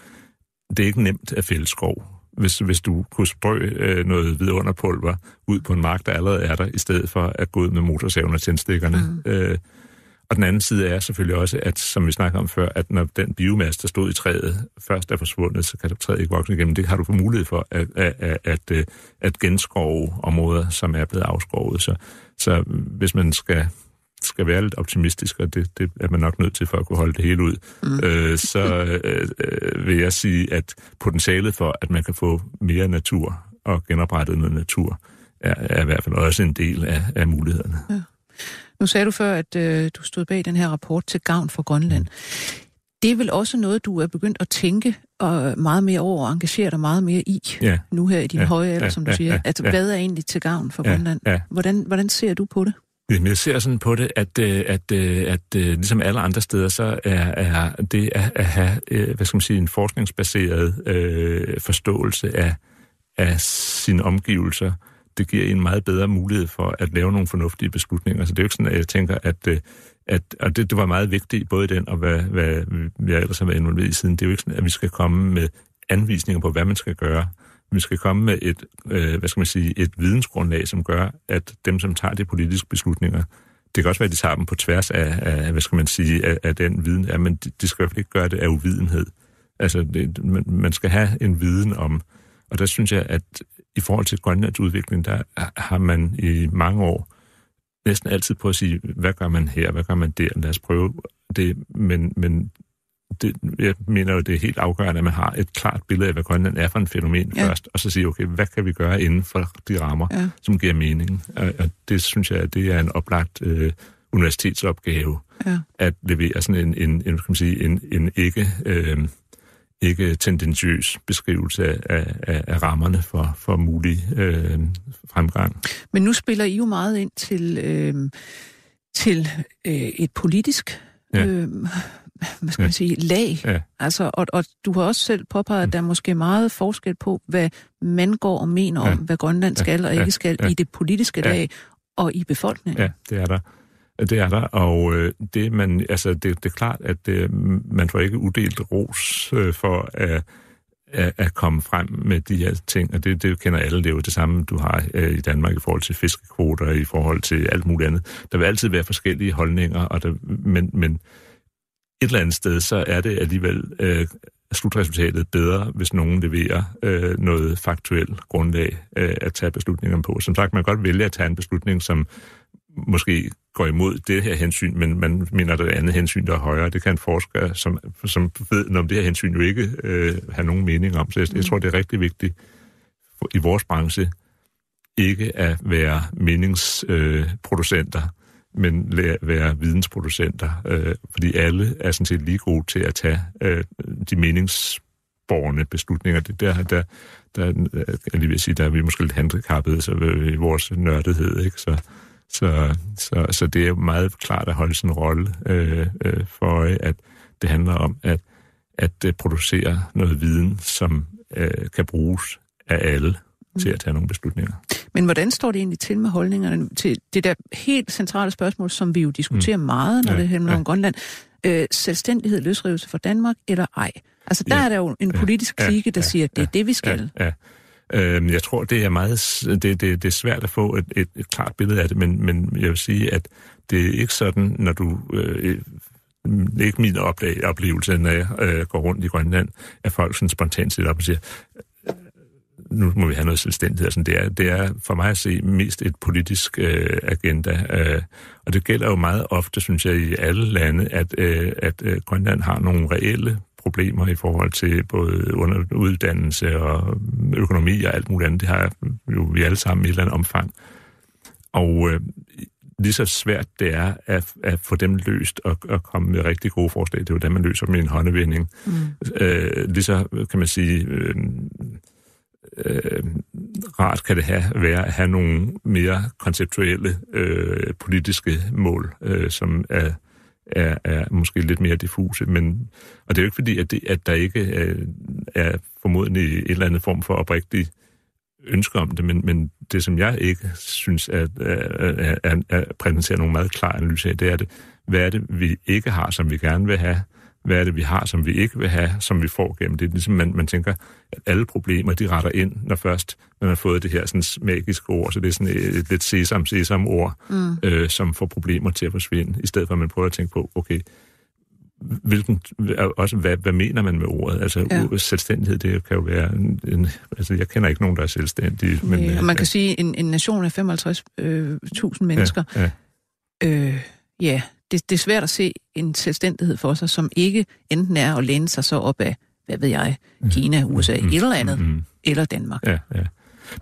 det er ikke nemt at fælde skov. Hvis, hvis du kunne sprø øh, noget vidunderpulver ud på en mark, der allerede er der, i stedet for at gå ud med motorsaven og tændstikkerne. Mm. Øh, og den anden side er selvfølgelig også, at som vi snakker om før, at når den biomasse, der stod i træet, først er forsvundet, så kan træet ikke vokse igennem. Det har du for mulighed for at, at, at, at, øh, at genskove områder, som er blevet afskovet. Så, så hvis man skal skal være lidt optimistisk, og det, det er man nok nødt til for at kunne holde det hele ud, mm. øh, så øh, øh, vil jeg sige, at potentialet for, at man kan få mere natur og genoprettet noget natur, er, er i hvert fald også en del af, af mulighederne. Ja. Nu sagde du før, at øh, du stod bag den her rapport til gavn for Grønland. Mm. Det er vel også noget, du er begyndt at tænke og meget mere over og engagere dig meget mere i, ja. nu her i din ja. høje alder, ja. som du ja. siger. At ja. hvad er egentlig til gavn for ja. Grønland? Ja. Hvordan, hvordan ser du på det? Jamen, jeg ser sådan på det, at, øh, at, øh, at, at ligesom alle andre steder, så er, er det at, at have hvad skal man sige, en forskningsbaseret øh, forståelse af, af sine omgivelser, det giver en meget bedre mulighed for at lave nogle fornuftige beslutninger. Så det er jo ikke sådan, at jeg tænker, at, at og det, det var meget vigtigt, både den og hvad, hvad jeg ellers har været involveret i siden, det er jo ikke sådan, at vi skal komme med anvisninger på, hvad man skal gøre vi skal komme med et, øh, hvad skal man sige, et vidensgrundlag, som gør, at dem, som tager de politiske beslutninger, det kan også være, at de tager dem på tværs af, af hvad skal man sige, af, af den viden, ja, men de, de skal i hvert fald ikke gøre det af uvidenhed. Altså, det, man, man skal have en viden om, og der synes jeg, at i forhold til Grønlands udvikling, der har man i mange år næsten altid på at sige, hvad gør man her, hvad gør man der, lad os prøve det, men, men det, jeg mener jo, det er helt afgørende, at man har et klart billede af, hvad Grønland er for en fænomen ja. først, og så sige, okay, hvad kan vi gøre inden for de rammer, ja. som giver mening? Og, og det synes jeg, det er en oplagt øh, universitetsopgave, ja. at levere sådan en, en, en, kan man sige, en, en ikke... Øh, ikke tendentiøs beskrivelse af, af, af rammerne for, for mulig øh, fremgang. Men nu spiller I jo meget ind til, øh, til øh, et politisk ja. øh, hvad skal man sige, lag. Ja. Altså, og, og du har også selv påpeget, at der er måske meget forskel på, hvad man går og mener ja. om, hvad Grønland skal ja. og ikke skal ja. i det politiske ja. lag og i befolkningen. Ja, det er der. Det er der, og øh, det, man, altså, det, det er klart, at det, øh, man får ikke uddelt ros øh, for at, at, at komme frem med de her ting, og det, det kender alle. Det er jo det samme, du har øh, i Danmark i forhold til fiskekvoter, i forhold til alt muligt andet. Der vil altid være forskellige holdninger, og der, men, men et eller andet sted, så er det alligevel øh, slutresultatet bedre, hvis nogen leverer øh, noget faktuelt grundlag øh, at tage beslutninger på. Som sagt, man kan godt vælge at tage en beslutning, som måske går imod det her hensyn, men man mener, at det andet hensyn, der er højere. Det kan en forsker, som, som ved om det her hensyn jo ikke øh, have nogen mening om. Så jeg, jeg tror, det er rigtig vigtigt for, i vores branche ikke at være meningsproducenter, øh, men være vidensproducenter, øh, fordi alle er sådan set lige gode til at tage øh, de meningsborgerne beslutninger. Det der, der, der, jeg lige vil sige, der er vi måske lidt handicappede så i vores nørdethed, ikke? Så, så, så, så det er meget klart at holde sin rolle øh, øh, for, at det handler om at, at øh, producere noget viden, som øh, kan bruges af alle til at tage nogle beslutninger. Men hvordan står det egentlig til med holdningerne til det der helt centrale spørgsmål, som vi jo diskuterer mm. meget, når ja, det handler ja. om Grønland? Øh, selvstændighed, løsrivelse for Danmark eller ej? Altså der ja, er der jo en politisk ja, klike, der ja, siger, at det er det, vi skal. Ja, ja. Øh, jeg tror, det er meget det, det, det er svært at få et, et, et klart billede af det, men, men jeg vil sige, at det er ikke sådan, når du... Øh, det er ikke min oplevelse, når jeg øh, går rundt i Grønland, at folk sådan spontant sidder op og siger, nu må vi have noget selvstændighed. Altså, det, er, det er for mig at se mest et politisk øh, agenda. Øh, og det gælder jo meget ofte, synes jeg, i alle lande, at, øh, at øh, Grønland har nogle reelle problemer i forhold til både under uddannelse og økonomi og alt muligt andet. Det har jo vi alle sammen i et eller andet omfang. Og øh, lige så svært det er at, at få dem løst og, og komme med rigtig gode forslag, det er jo dem, man løser med en håndevending. Mm. Øh, lige så kan man sige... Øh, øh, rart kan det have, være at have nogle mere konceptuelle øh, politiske mål, øh, som er, er, er måske lidt mere diffuse. Men, og det er jo ikke fordi, at, det, at der ikke er, er formodentlig et eller andet form for oprigtig ønske om det, men, men det, som jeg ikke synes at, øh, at, at, at præsentere nogle meget klare analyser af, det er det, hvad er det, vi ikke har, som vi gerne vil have, hvad er det, vi har, som vi ikke vil have, som vi får gennem det. Ligesom man, man tænker, at alle problemer, de retter ind, når først man har fået det her sådan, magiske ord, så det er sådan et lidt sesam, sesam ord, mm. øh, som får problemer til at forsvinde, i stedet for at man prøver at tænke på, okay, hvilken, også hvad, hvad mener man med ordet? Altså ja. selvstændighed, det kan jo være en, en, altså jeg kender ikke nogen, der er selvstændige. Men, ja, og man kan ja. sige, en, en nation af 55.000 øh, mennesker, ja, ja. Øh, ja det, det er svært at se en selvstændighed for sig, som ikke enten er at læne sig så op af, hvad ved jeg, mm. Kina, USA, mm. et eller andet, mm. eller Danmark. Ja, ja.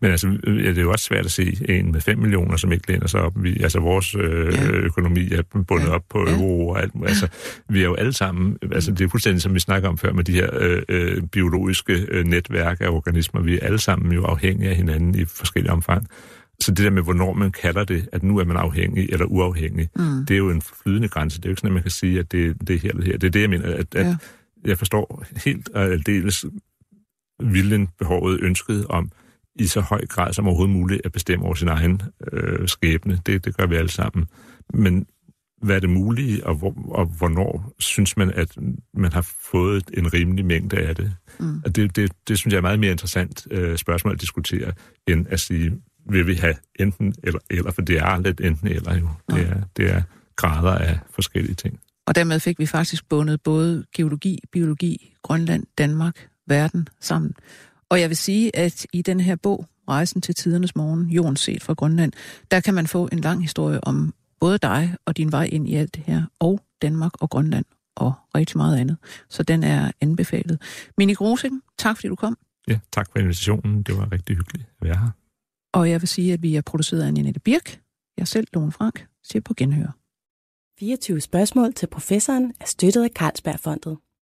Men altså, det er jo også svært at se en med 5 millioner, som ikke læner sig op. Vi, altså, vores øh, ja. økonomi er bundet ja. op på ja. euro og alt. Altså, vi er jo alle sammen, altså det er fuldstændig som vi snakker om før med de her øh, øh, biologiske øh, netværk af organismer. Vi er alle sammen jo afhængige af hinanden i forskellige omfang. Så det der med, hvornår man kalder det, at nu er man afhængig eller uafhængig, mm. det er jo en flydende grænse. Det er jo ikke sådan, at man kan sige, at det, det er her eller her. Det er det, jeg mener, at, at ja. jeg forstår helt og aldeles vilden, behovet, ønsket om i så høj grad som overhovedet muligt at bestemme over sin egen øh, skæbne. Det, det gør vi alle sammen. Men hvad er det mulige, og, hvor, og hvornår synes man, at man har fået en rimelig mængde af det? Mm. Og det, det, det synes jeg er meget mere interessant øh, spørgsmål at diskutere, end at sige, vil vi have enten eller, eller for det er lidt enten eller jo. Det er, det er grader af forskellige ting. Og dermed fik vi faktisk bundet både geologi, biologi, Grønland, Danmark, verden sammen. Og jeg vil sige, at i den her bog, Rejsen til tidernes morgen, jorden set fra Grønland, der kan man få en lang historie om både dig og din vej ind i alt det her, og Danmark og Grønland og rigtig meget andet. Så den er anbefalet. Minik Rosing, tak fordi du kom. Ja, tak for invitationen. Det var rigtig hyggeligt at være her. Og jeg vil sige, at vi er produceret af Ninette Birk. Jeg selv, Lone Frank, ser på genhør. 24 spørgsmål til professoren er støttet af Carlsbergfondet.